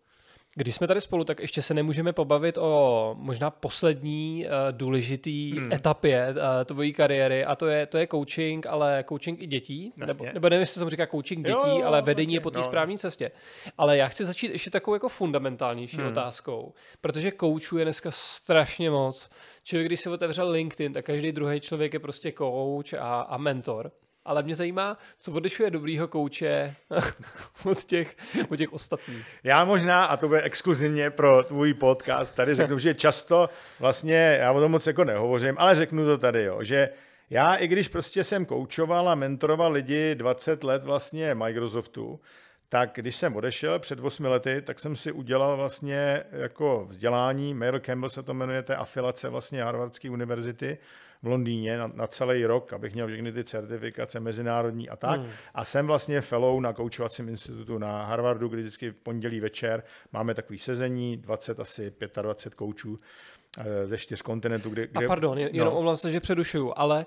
Když jsme tady spolu, tak ještě se nemůžeme pobavit o možná poslední uh, důležitý hmm. etapě uh, tvojí kariéry a to je, to je coaching, ale coaching i dětí. Nebo, Jasně. nebo nevím, jestli se tomu říká coaching Jo, dětí, jo, ale vedení je taky, po té no. správné cestě. Ale já chci začít ještě takovou jako fundamentálnější hmm. otázkou, protože coachů je dneska strašně moc. Člověk, když si otevřel LinkedIn, tak každý druhý člověk je prostě coach a, a mentor. Ale mě zajímá, co odlišuje dobrýho kouče od těch, od těch ostatních. Já možná, a to bude exkluzivně pro tvůj podcast, tady řeknu, že často vlastně, já o tom moc jako nehovořím, ale řeknu to tady, jo, že já, i když prostě jsem koučoval a mentoroval lidi 20 let vlastně Microsoftu, tak když jsem odešel před 8 lety, tak jsem si udělal vlastně jako vzdělání, Mail Campbell se to jmenuje, je afilace vlastně Harvardské univerzity v Londýně na, na celý rok, abych měl všechny ty certifikace mezinárodní a tak. Hmm. A jsem vlastně fellow na koučovacím institutu na Harvardu, kdy vždycky v pondělí večer máme takový sezení, 20 asi 25 koučů eh, ze čtyř kontinentů. Kde, kde, A pardon, jen- jenom no. omlouvám se, že předušuju, ale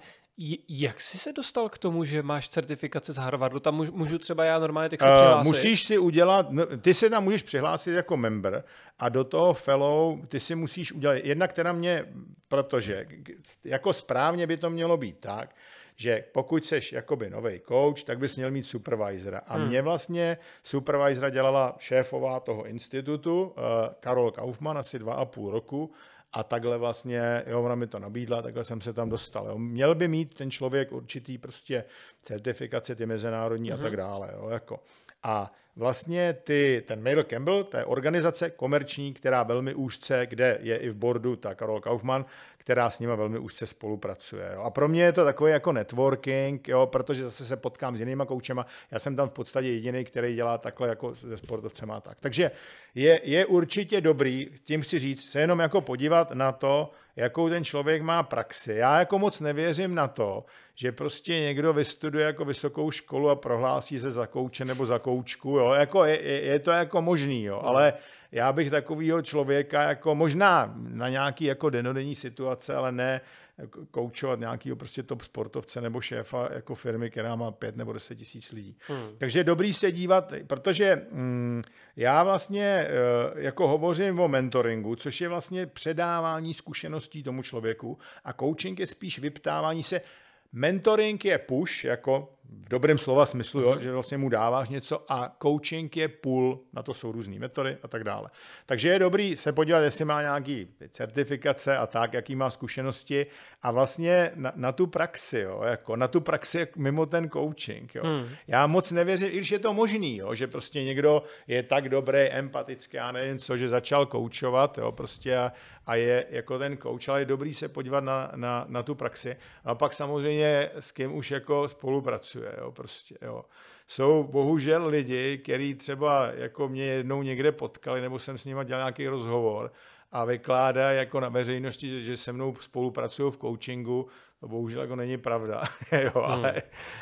jak jsi se dostal k tomu, že máš certifikaci z Harvardu? Tam můžu, můžu třeba já normálně tak se Uh, přihlásit? musíš si udělat, no, ty se tam můžeš přihlásit jako member a do toho fellow ty si musíš udělat, jednak teda mě, protože jako správně by to mělo být tak, že pokud seš jakoby nový coach, tak bys měl mít supervisora. A hmm. mě vlastně supervisora dělala šéfová toho institutu, uh, Karol Kaufmann, asi dva a půl roku, a takhle vlastně, jo, ona mi to nabídla, takhle jsem se tam dostal. Jo. Měl by mít ten člověk určitý prostě certifikace, ty mezinárodní mm-hmm. a tak dále. Jo, jako. A vlastně ty, ten Mail Campbell, to je organizace komerční, která velmi úzce, kde je i v boardu ta Karol Kaufmann, která s nima velmi úzce spolupracuje. Jo. A pro mě je to takový jako networking, jo, protože zase se potkám s jinýma koučema. Já jsem tam v podstatě jediný, který dělá takhle jako se sportovcema tak. Takže je, je určitě dobrý, tím chci říct, se jenom jako podívat na to, jakou ten člověk má praxi. Já jako moc nevěřím na to, že prostě někdo vystuduje jako vysokou školu a prohlásí se za kouče nebo za koučku, jo, jako je, je, je to jako možný, jo, ale já bych takového člověka jako možná na nějaký jako denodenní situace, ale ne jako koučovat nějakého prostě top sportovce nebo šéfa jako firmy, která má pět nebo deset tisíc lidí. Hmm. Takže je dobrý se dívat, protože mm, já vlastně eh, jako hovořím o mentoringu, což je vlastně předávání zkušeností tomu člověku a coaching je spíš vyptávání se Mentoring je push, jako v dobrém slova smyslu, jo, že vlastně mu dáváš něco a coaching je pull, na to jsou různé metody a tak dále. Takže je dobrý se podívat, jestli má nějaký certifikace a tak, jaký má zkušenosti a vlastně na, na tu praxi, jo, jako na tu praxi mimo ten coaching. Jo. Hmm. Já moc nevěřím, i když je to možný, jo, že prostě někdo je tak dobrý, empatický, já nevím co, že začal koučovat, jo, prostě a, a je jako ten coach, ale je dobrý se podívat na, na, na tu praxi. A pak samozřejmě s kým už jako spolupracuje, jo, prostě, jo. Jsou bohužel lidi, kteří třeba jako mě jednou někde potkali, nebo jsem s nimi dělal nějaký rozhovor a vykládá jako na veřejnosti, že, že se mnou spolupracují v coachingu, to bohužel jako není pravda, jo, hmm. ale,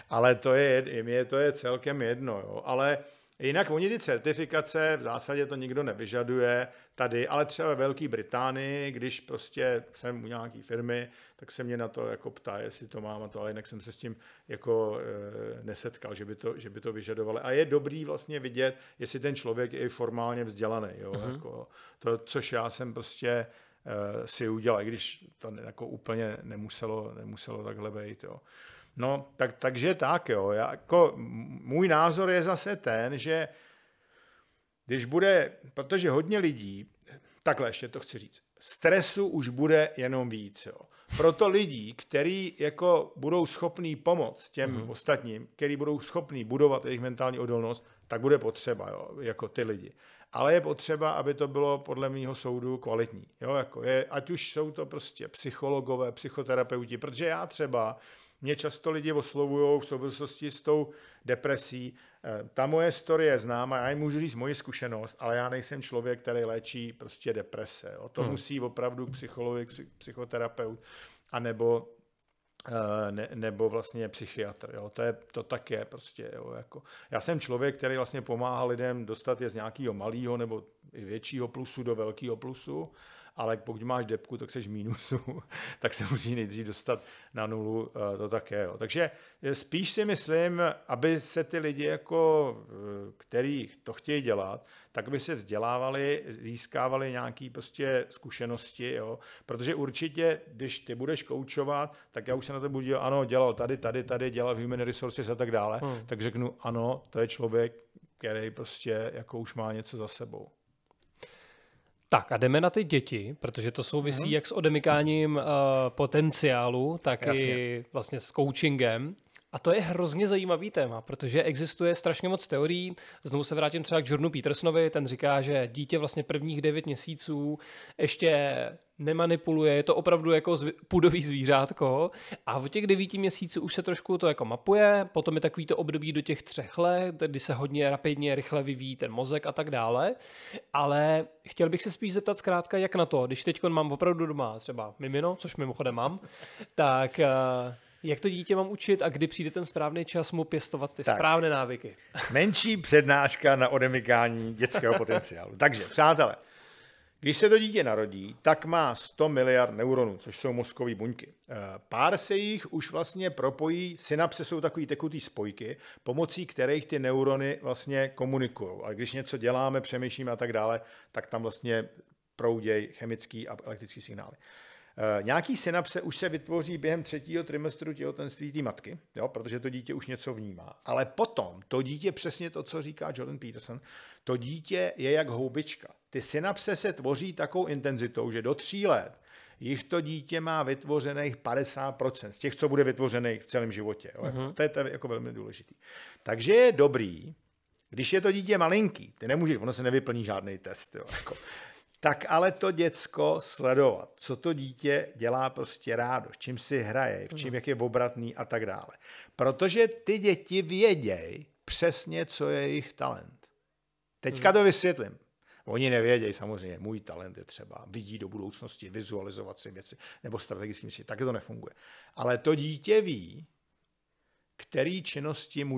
ale to je, mě to je celkem jedno, jo, ale Jinak oni ty certifikace, v zásadě to nikdo nevyžaduje tady, ale třeba ve Velké Británii, když prostě jsem u nějaký firmy, tak se mě na to jako ptá, jestli to mám a to, ale jinak jsem se s tím jako e, nesetkal, že by, to, že by to vyžadovali. A je dobrý vlastně vidět, jestli ten člověk je i formálně vzdělaný, jo, uh-huh. jako to, což já jsem prostě e, si udělal, i když to jako úplně nemuselo, nemuselo takhle být, jo. No, tak, takže tak, jo. Já, jako, můj názor je zase ten, že když bude, protože hodně lidí, takhle ještě to chci říct, stresu už bude jenom víc. Jo. Proto lidí, kteří jako budou schopní pomoct těm mm-hmm. ostatním, kteří budou schopní budovat jejich mentální odolnost, tak bude potřeba, jo, jako ty lidi. Ale je potřeba, aby to bylo podle mého soudu kvalitní. Jo, jako je, ať už jsou to prostě psychologové, psychoterapeuti, protože já třeba, mě často lidi oslovují v souvislosti s tou depresí. Eh, ta moje story je známa, já jim můžu říct moji zkušenost, ale já nejsem člověk, který léčí prostě deprese. Jo. To hmm. musí opravdu psycholog, psychoterapeut, anebo Eh, ne, nebo vlastně psychiatr. Jo. To, je, to tak je prostě. Jo. Jako, já jsem člověk, který vlastně pomáhá lidem dostat je z nějakého malého nebo i většího plusu do velkého plusu ale pokud máš depku, tak seš mínusu, tak se musí nejdřív dostat na nulu, eh, to také. Jo. Takže eh, spíš si myslím, aby se ty lidi, jako, eh, který to chtějí dělat, tak by se vzdělávali, získávali nějaké prostě zkušenosti, jo. protože určitě, když ty budeš koučovat, tak já už se na to budu dělat, ano, dělal tady, tady, tady, dělal human resources a tak dále, hmm. tak řeknu, ano, to je člověk, který prostě jako už má něco za sebou. Tak a jdeme na ty děti, protože to souvisí mm-hmm. jak s odemykáním uh, potenciálu, tak Jasně. i vlastně s coachingem. A to je hrozně zajímavý téma, protože existuje strašně moc teorií. Znovu se vrátím třeba k Jordanu Petersonovi, ten říká, že dítě vlastně prvních devět měsíců ještě nemanipuluje, je to opravdu jako zv- pudový zvířátko. A v těch devíti měsíců už se trošku to jako mapuje, potom je takový to období do těch třech let, kdy se hodně rapidně, rychle vyvíjí ten mozek a tak dále, ale chtěl bych se spíš zeptat zkrátka, jak na to, když teď mám opravdu doma třeba mimino, což mimochodem mám, tak uh, jak to dítě mám učit a kdy přijde ten správný čas mu pěstovat ty tak. správné návyky? Menší přednáška na odemykání dětského potenciálu. Takže, přátelé, když se to dítě narodí, tak má 100 miliard neuronů, což jsou mozkové buňky. Eh, pár se jich už vlastně propojí, synapse jsou takové tekutý spojky, pomocí kterých ty neurony vlastně komunikují. A když něco děláme, přemýšlíme a tak dále, tak tam vlastně proudějí chemický a elektrický signály. Eh, nějaký synapse už se vytvoří během třetího trimestru těhotenství té matky, jo, protože to dítě už něco vnímá. Ale potom to dítě, přesně to, co říká Jordan Peterson, to dítě je jak houbička. Ty synapse se tvoří takovou intenzitou, že do tří let jich to dítě má vytvořených 50% z těch, co bude vytvořených v celém životě. Jo. Uh-huh. To je to jako velmi důležitý. Takže je dobrý, když je to dítě malinký, ty nemůžeš, ono se nevyplní žádný test, jo, jako, tak ale to děcko sledovat, co to dítě dělá prostě rádo, s čím si hraje, v čím, jak je obratný a tak dále. Protože ty děti vědějí přesně, co je jejich talent. Teďka to vysvětlím. Oni nevědějí samozřejmě, můj talent je třeba vidí do budoucnosti, vizualizovat si věci nebo strategicky myslí, taky to nefunguje. Ale to dítě ví, který činnosti mu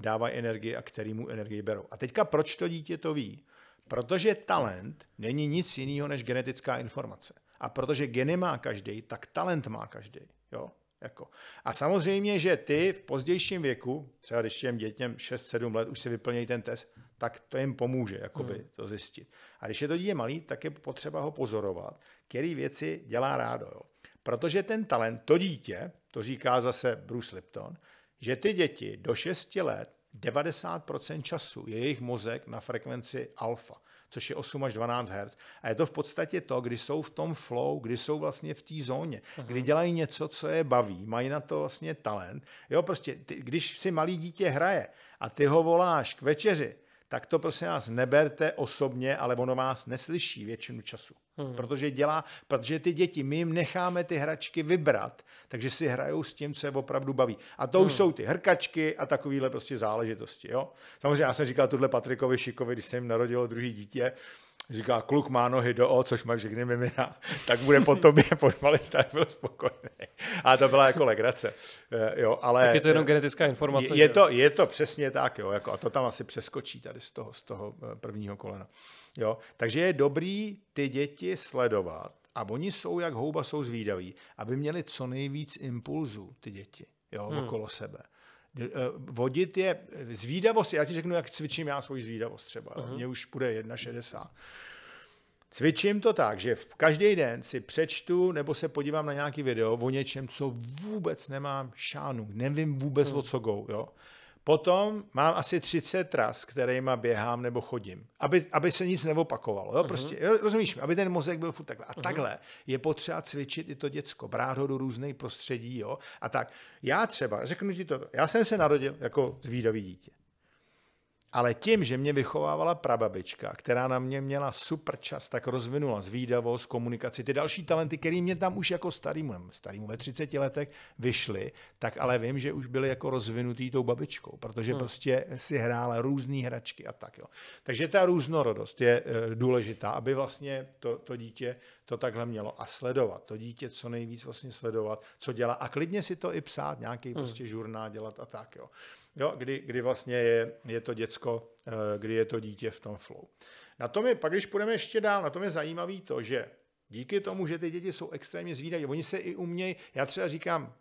dávají energii a který mu energii berou. A teďka proč to dítě to ví? Protože talent není nic jiného než genetická informace. A protože geny má každý, tak talent má každý. Jo? Jako. A samozřejmě, že ty v pozdějším věku, třeba když těm dětem 6-7 let už si vyplnějí ten test, tak to jim pomůže jakoby, hmm. to zjistit. A když je to dítě malý, tak je potřeba ho pozorovat, který věci dělá rádo. Jo. Protože ten talent, to dítě, to říká zase Bruce Lipton, že ty děti do 6 let 90% času je jejich mozek na frekvenci alfa, což je 8 až 12 Hz. A je to v podstatě to, kdy jsou v tom flow, kdy jsou vlastně v té zóně, Aha. kdy dělají něco, co je baví, mají na to vlastně talent. Jo, prostě, ty, když si malý dítě hraje a ty ho voláš k večeři, tak to prosím vás neberte osobně, ale ono vás neslyší většinu času. Hmm. Protože dělá, protože ty děti, my jim necháme ty hračky vybrat, takže si hrajou s tím, co je opravdu baví. A to hmm. už jsou ty hrkačky a takovéhle prostě záležitosti. Jo? Samozřejmě já jsem říkal tuhle Patrikovi Šikovi, když se jim narodilo druhý dítě, říká, kluk má nohy do O, což má všechny mimina, tak bude po tobě fotbalista, byl spokojený. A to byla jako legrace. Eh, jo, ale tak je to jenom genetická informace. Je, je, to, je to přesně tak, jo, jako, a to tam asi přeskočí tady z toho, z toho eh, prvního kolena. Jo, takže je dobrý ty děti sledovat a oni jsou jak houba, jsou zvídaví, aby měli co nejvíc impulzů, ty děti, jo, hmm. okolo sebe. Eh, vodit je zvídavost, já ti řeknu, jak cvičím já svoji zvídavost třeba. Uh-huh. Mně už bude 1,60. Cvičím to tak, že v každý den si přečtu nebo se podívám na nějaký video o něčem, co vůbec nemám šánu, nevím vůbec, uh-huh. o co go, jo. Potom mám asi 30 tras, kterými běhám nebo chodím, aby, aby se nic neopakovalo. Jo? Mhm. Prostě, jo, rozumíš aby ten mozek byl furt takhle. A uh-huh. takhle je potřeba cvičit i to děcko, brát ho do různých prostředí. Jo? A tak, já třeba, řeknu ti to, já jsem se narodil jako zvídavý dítě. Ale tím, že mě vychovávala prababička, která na mě měla super čas, tak rozvinula zvídavost, komunikaci, ty další talenty, které mě tam už jako starýmu, starýmu ve 30 letech vyšly, tak ale vím, že už byly jako rozvinutý tou babičkou, protože hmm. prostě si hrála různé hračky a tak. Jo. Takže ta různorodost je e, důležitá, aby vlastně to, to dítě to takhle mělo a sledovat. To dítě co nejvíc vlastně sledovat, co dělá a klidně si to i psát, nějaký hmm. prostě žurnál dělat a tak. Jo jo, kdy, kdy vlastně je, je to děcko, eh, kdy je to dítě v tom flow. Na tom je, pak když půjdeme ještě dál, na tom je zajímavý to, že díky tomu, že ty děti jsou extrémně zvídavé, oni se i umějí, já třeba říkám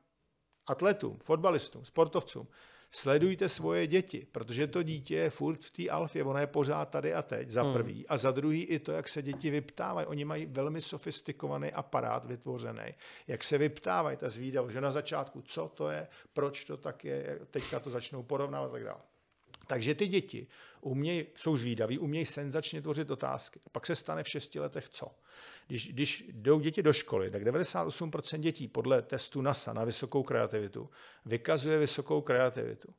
atletům, fotbalistům, sportovcům, sledujte svoje děti, protože to dítě je furt v té alfě, ono je pořád tady a teď, za hmm. prvý. Hmm. A za druhý i to, jak se děti vyptávají. Oni mají velmi sofistikovaný aparát vytvořený. Jak se vyptávají, ta zvídavost, že na začátku, co to je, proč to tak je, teďka to začnou porovnávat a tak dále. Takže ty děti umějí, jsou zvídaví, umějí senzačně tvořit otázky. Pak se stane v šesti letech co? Když, když jdou děti do školy, tak 98% dětí podle testu NASA na vysokou kreativitu vykazuje vysokou kreativitu.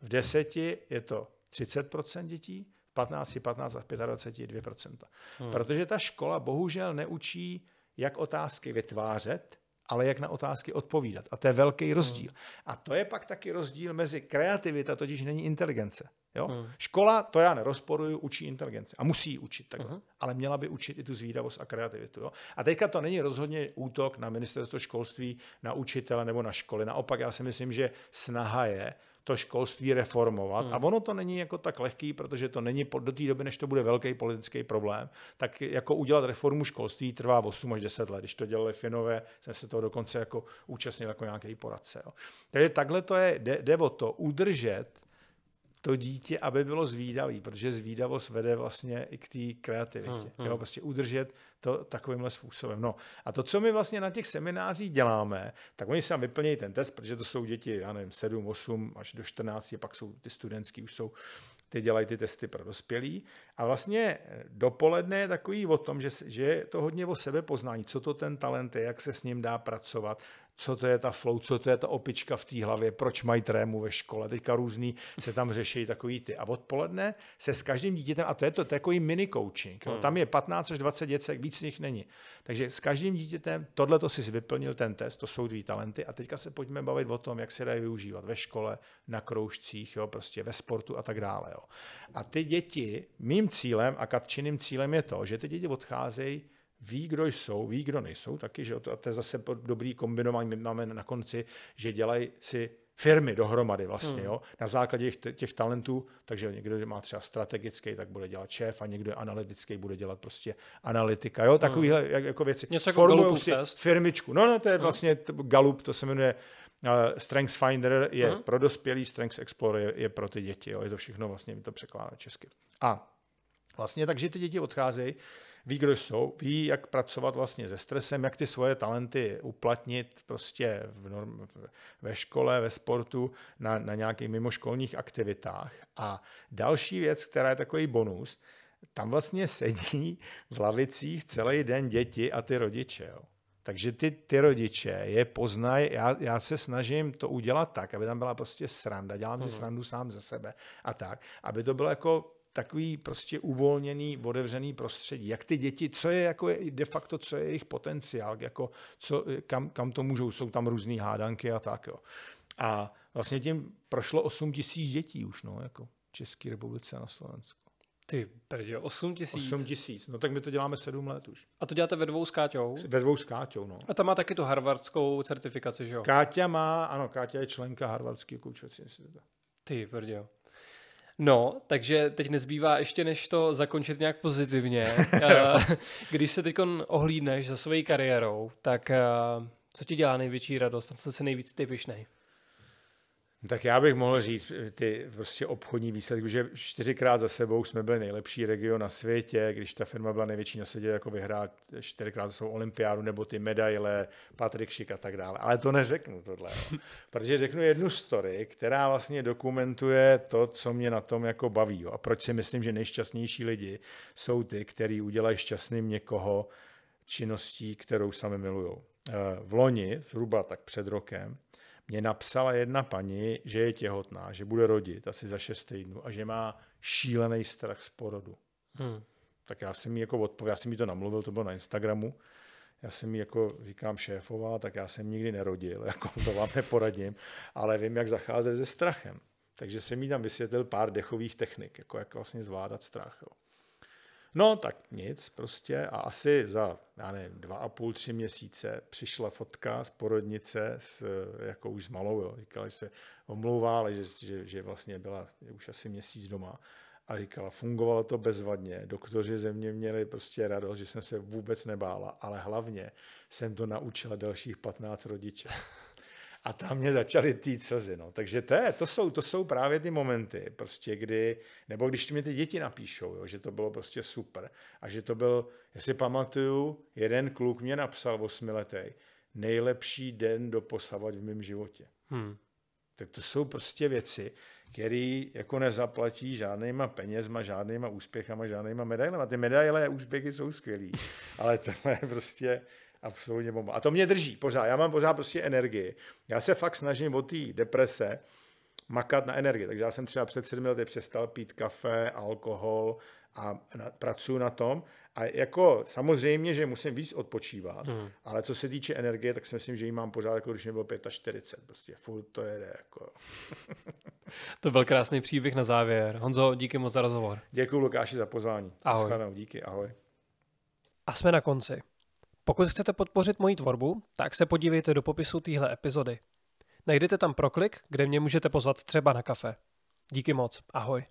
V deseti je to 30% dětí, v 15, 15 a v 25 2%. Hmm. Protože ta škola bohužel neučí, jak otázky vytvářet, ale jak na otázky odpovídat. A to je velký rozdíl. Hmm. A to je pak taky rozdíl mezi kreativita, totiž není inteligence. Jo? Hmm. Škola, to já nerozporuju, učí inteligenci a musí ji učit takhle. Uh-huh. Ale měla by učit i tu zvídavost a kreativitu. Jo? A teďka to není rozhodně útok na ministerstvo školství, na učitele nebo na školy. Naopak já si myslím, že snaha je to školství reformovat. Hmm. A ono to není jako tak lehký, protože to není do té doby, než to bude velký politický problém. Tak jako udělat reformu školství trvá 8 až 10 let. Když to dělali Finové, jsem se toho dokonce jako účastnil jako nějaký poradce. Jo. Takže takhle to je, jde, jde o to udržet to dítě, aby bylo zvídavý, protože zvídavost vede vlastně i k té kreativitě. Hmm, hmm. Jo, prostě udržet to takovýmhle způsobem. No a to, co my vlastně na těch seminářích děláme, tak oni tam vyplnějí ten test, protože to jsou děti, já nevím, 7, 8 až do 14, pak jsou ty studentský, už jsou ty dělají ty testy pro dospělí. A vlastně dopoledne je takový o tom, že, že je to hodně o sebe poznání, co to ten talent je, jak se s ním dá pracovat, co to je ta flow, co to je ta opička v té hlavě, proč mají trému ve škole. Teďka různý se tam řeší takový ty. A odpoledne se s každým dítětem, a to je to takový mini coaching, hmm. tam je 15 až 20 děcek, víc z nich není. Takže s každým dítětem, tohle to si vyplnil ten test, to jsou dvě talenty a teďka se pojďme bavit o tom, jak se dají využívat ve škole, na kroužcích, jo, prostě ve sportu a tak dále. Jo. A ty děti, mým cílem a Katčiným cílem je to, že ty děti odcházejí ví, kdo jsou, ví, kdo nejsou taky, že to, to je zase dobrý kombinování, my máme na konci, že dělají si firmy dohromady vlastně, hmm. jo, na základě těch, těch talentů, takže někdo má třeba strategický, tak bude dělat šéf a někdo je analytický, bude dělat prostě analytika, jo, takovýhle hmm. jako věci. Něco jako Galupův si test. firmičku. No, no, to je hmm. vlastně Galup, to se jmenuje uh, Strengths Finder je hmm. pro dospělý, Strengths Explorer je, je pro ty děti, jo, je to všechno vlastně, mi to překládá česky. A vlastně takže ty děti odcházejí, ví, kdo jsou, ví, jak pracovat vlastně se stresem, jak ty svoje talenty uplatnit prostě v norm, ve škole, ve sportu, na, na nějakých mimoškolních aktivitách. A další věc, která je takový bonus, tam vlastně sedí v lavicích celý den děti a ty rodiče. Jo. Takže ty, ty rodiče je poznají, já, já se snažím to udělat tak, aby tam byla prostě sranda, dělám si mhm. srandu sám ze sebe a tak, aby to bylo jako takový prostě uvolněný, otevřený prostředí. Jak ty děti, co je jako je, de facto, co je jejich potenciál, jako co, kam, kam to můžou, jsou tam různé hádanky a tak. Jo. A vlastně tím prošlo 8 tisíc dětí už, no, jako v České republice a na Slovensku. Ty prdě, 8 tisíc. 8 tisíc, no tak my to děláme 7 let už. A to děláte ve dvou s Káťou? Ve dvou s Káťou, no. A ta má taky tu harvardskou certifikaci, že jo? Káťa má, ano, Káťa je členka harvardského koučovací institutu. Ty prdě. No, takže teď nezbývá ještě než to zakončit nějak pozitivně. Eh, když se teď ohlídneš za svojí kariérou, tak eh, co ti dělá největší radost a co se nejvíc ty vyšnej? Tak já bych mohl říct ty prostě obchodní výsledky, že čtyřikrát za sebou jsme byli nejlepší region na světě, když ta firma byla největší na světě, jako vyhrát čtyřikrát za sebou olympiádu, nebo ty medaile, Patrik Šik a tak dále. Ale to neřeknu tohle, jo. protože řeknu jednu story, která vlastně dokumentuje to, co mě na tom jako baví. Jo. A proč si myslím, že nejšťastnější lidi jsou ty, kteří udělají šťastným někoho činností, kterou sami milují. Eh, v loni, zhruba tak před rokem, mě napsala jedna paní, že je těhotná, že bude rodit asi za šest týdnů a že má šílený strach z porodu. Hmm. Tak já jsem mi jako odpověděl, já jsem mi to namluvil, to bylo na Instagramu, já jsem mi jako říkám šéfová, tak já jsem nikdy nerodil, jako to vám neporadím, ale vím, jak zacházet se strachem. Takže jsem mi tam vysvětlil pár dechových technik, jako jak vlastně zvládat strach. Jo. No tak nic prostě a asi za, já nevím, dva a půl, tři měsíce přišla fotka z porodnice s, jako už s malou, jo. říkala, že se omlouvá, ale že, že, že vlastně byla už asi měsíc doma a říkala, fungovalo to bezvadně, doktoři ze mě měli prostě radost, že jsem se vůbec nebála, ale hlavně jsem to naučila dalších 15 rodiče. A tam mě začaly týt slzy. No. Takže to, je, to, jsou, to jsou právě ty momenty, prostě kdy, nebo když mi ty děti napíšou, jo, že to bylo prostě super. A že to byl, já si pamatuju, jeden kluk mě napsal osmiletý, nejlepší den doposavat v mém životě. Hmm. Tak to jsou prostě věci, které jako nezaplatí žádnýma penězma, žádnýma úspěchama, žádnýma medailema. Ty medaile a úspěchy jsou skvělý, ale to je prostě absolutně bomba. A to mě drží pořád. Já mám pořád prostě energii. Já se fakt snažím od té deprese makat na energii. Takže já jsem třeba před sedmi lety přestal pít kafe, alkohol a na, pracuji na tom. A jako samozřejmě, že musím víc odpočívat, hmm. ale co se týče energie, tak si myslím, že ji mám pořád, jako když mi bylo 45. Prostě furt to jede. Jako. to byl krásný příběh na závěr. Honzo, díky moc za rozhovor. Děkuji Lukáši za pozvání. Ahoj. Díky, ahoj. A jsme na konci. Pokud chcete podpořit moji tvorbu, tak se podívejte do popisu téhle epizody. Najdete tam proklik, kde mě můžete pozvat třeba na kafe. Díky moc, ahoj.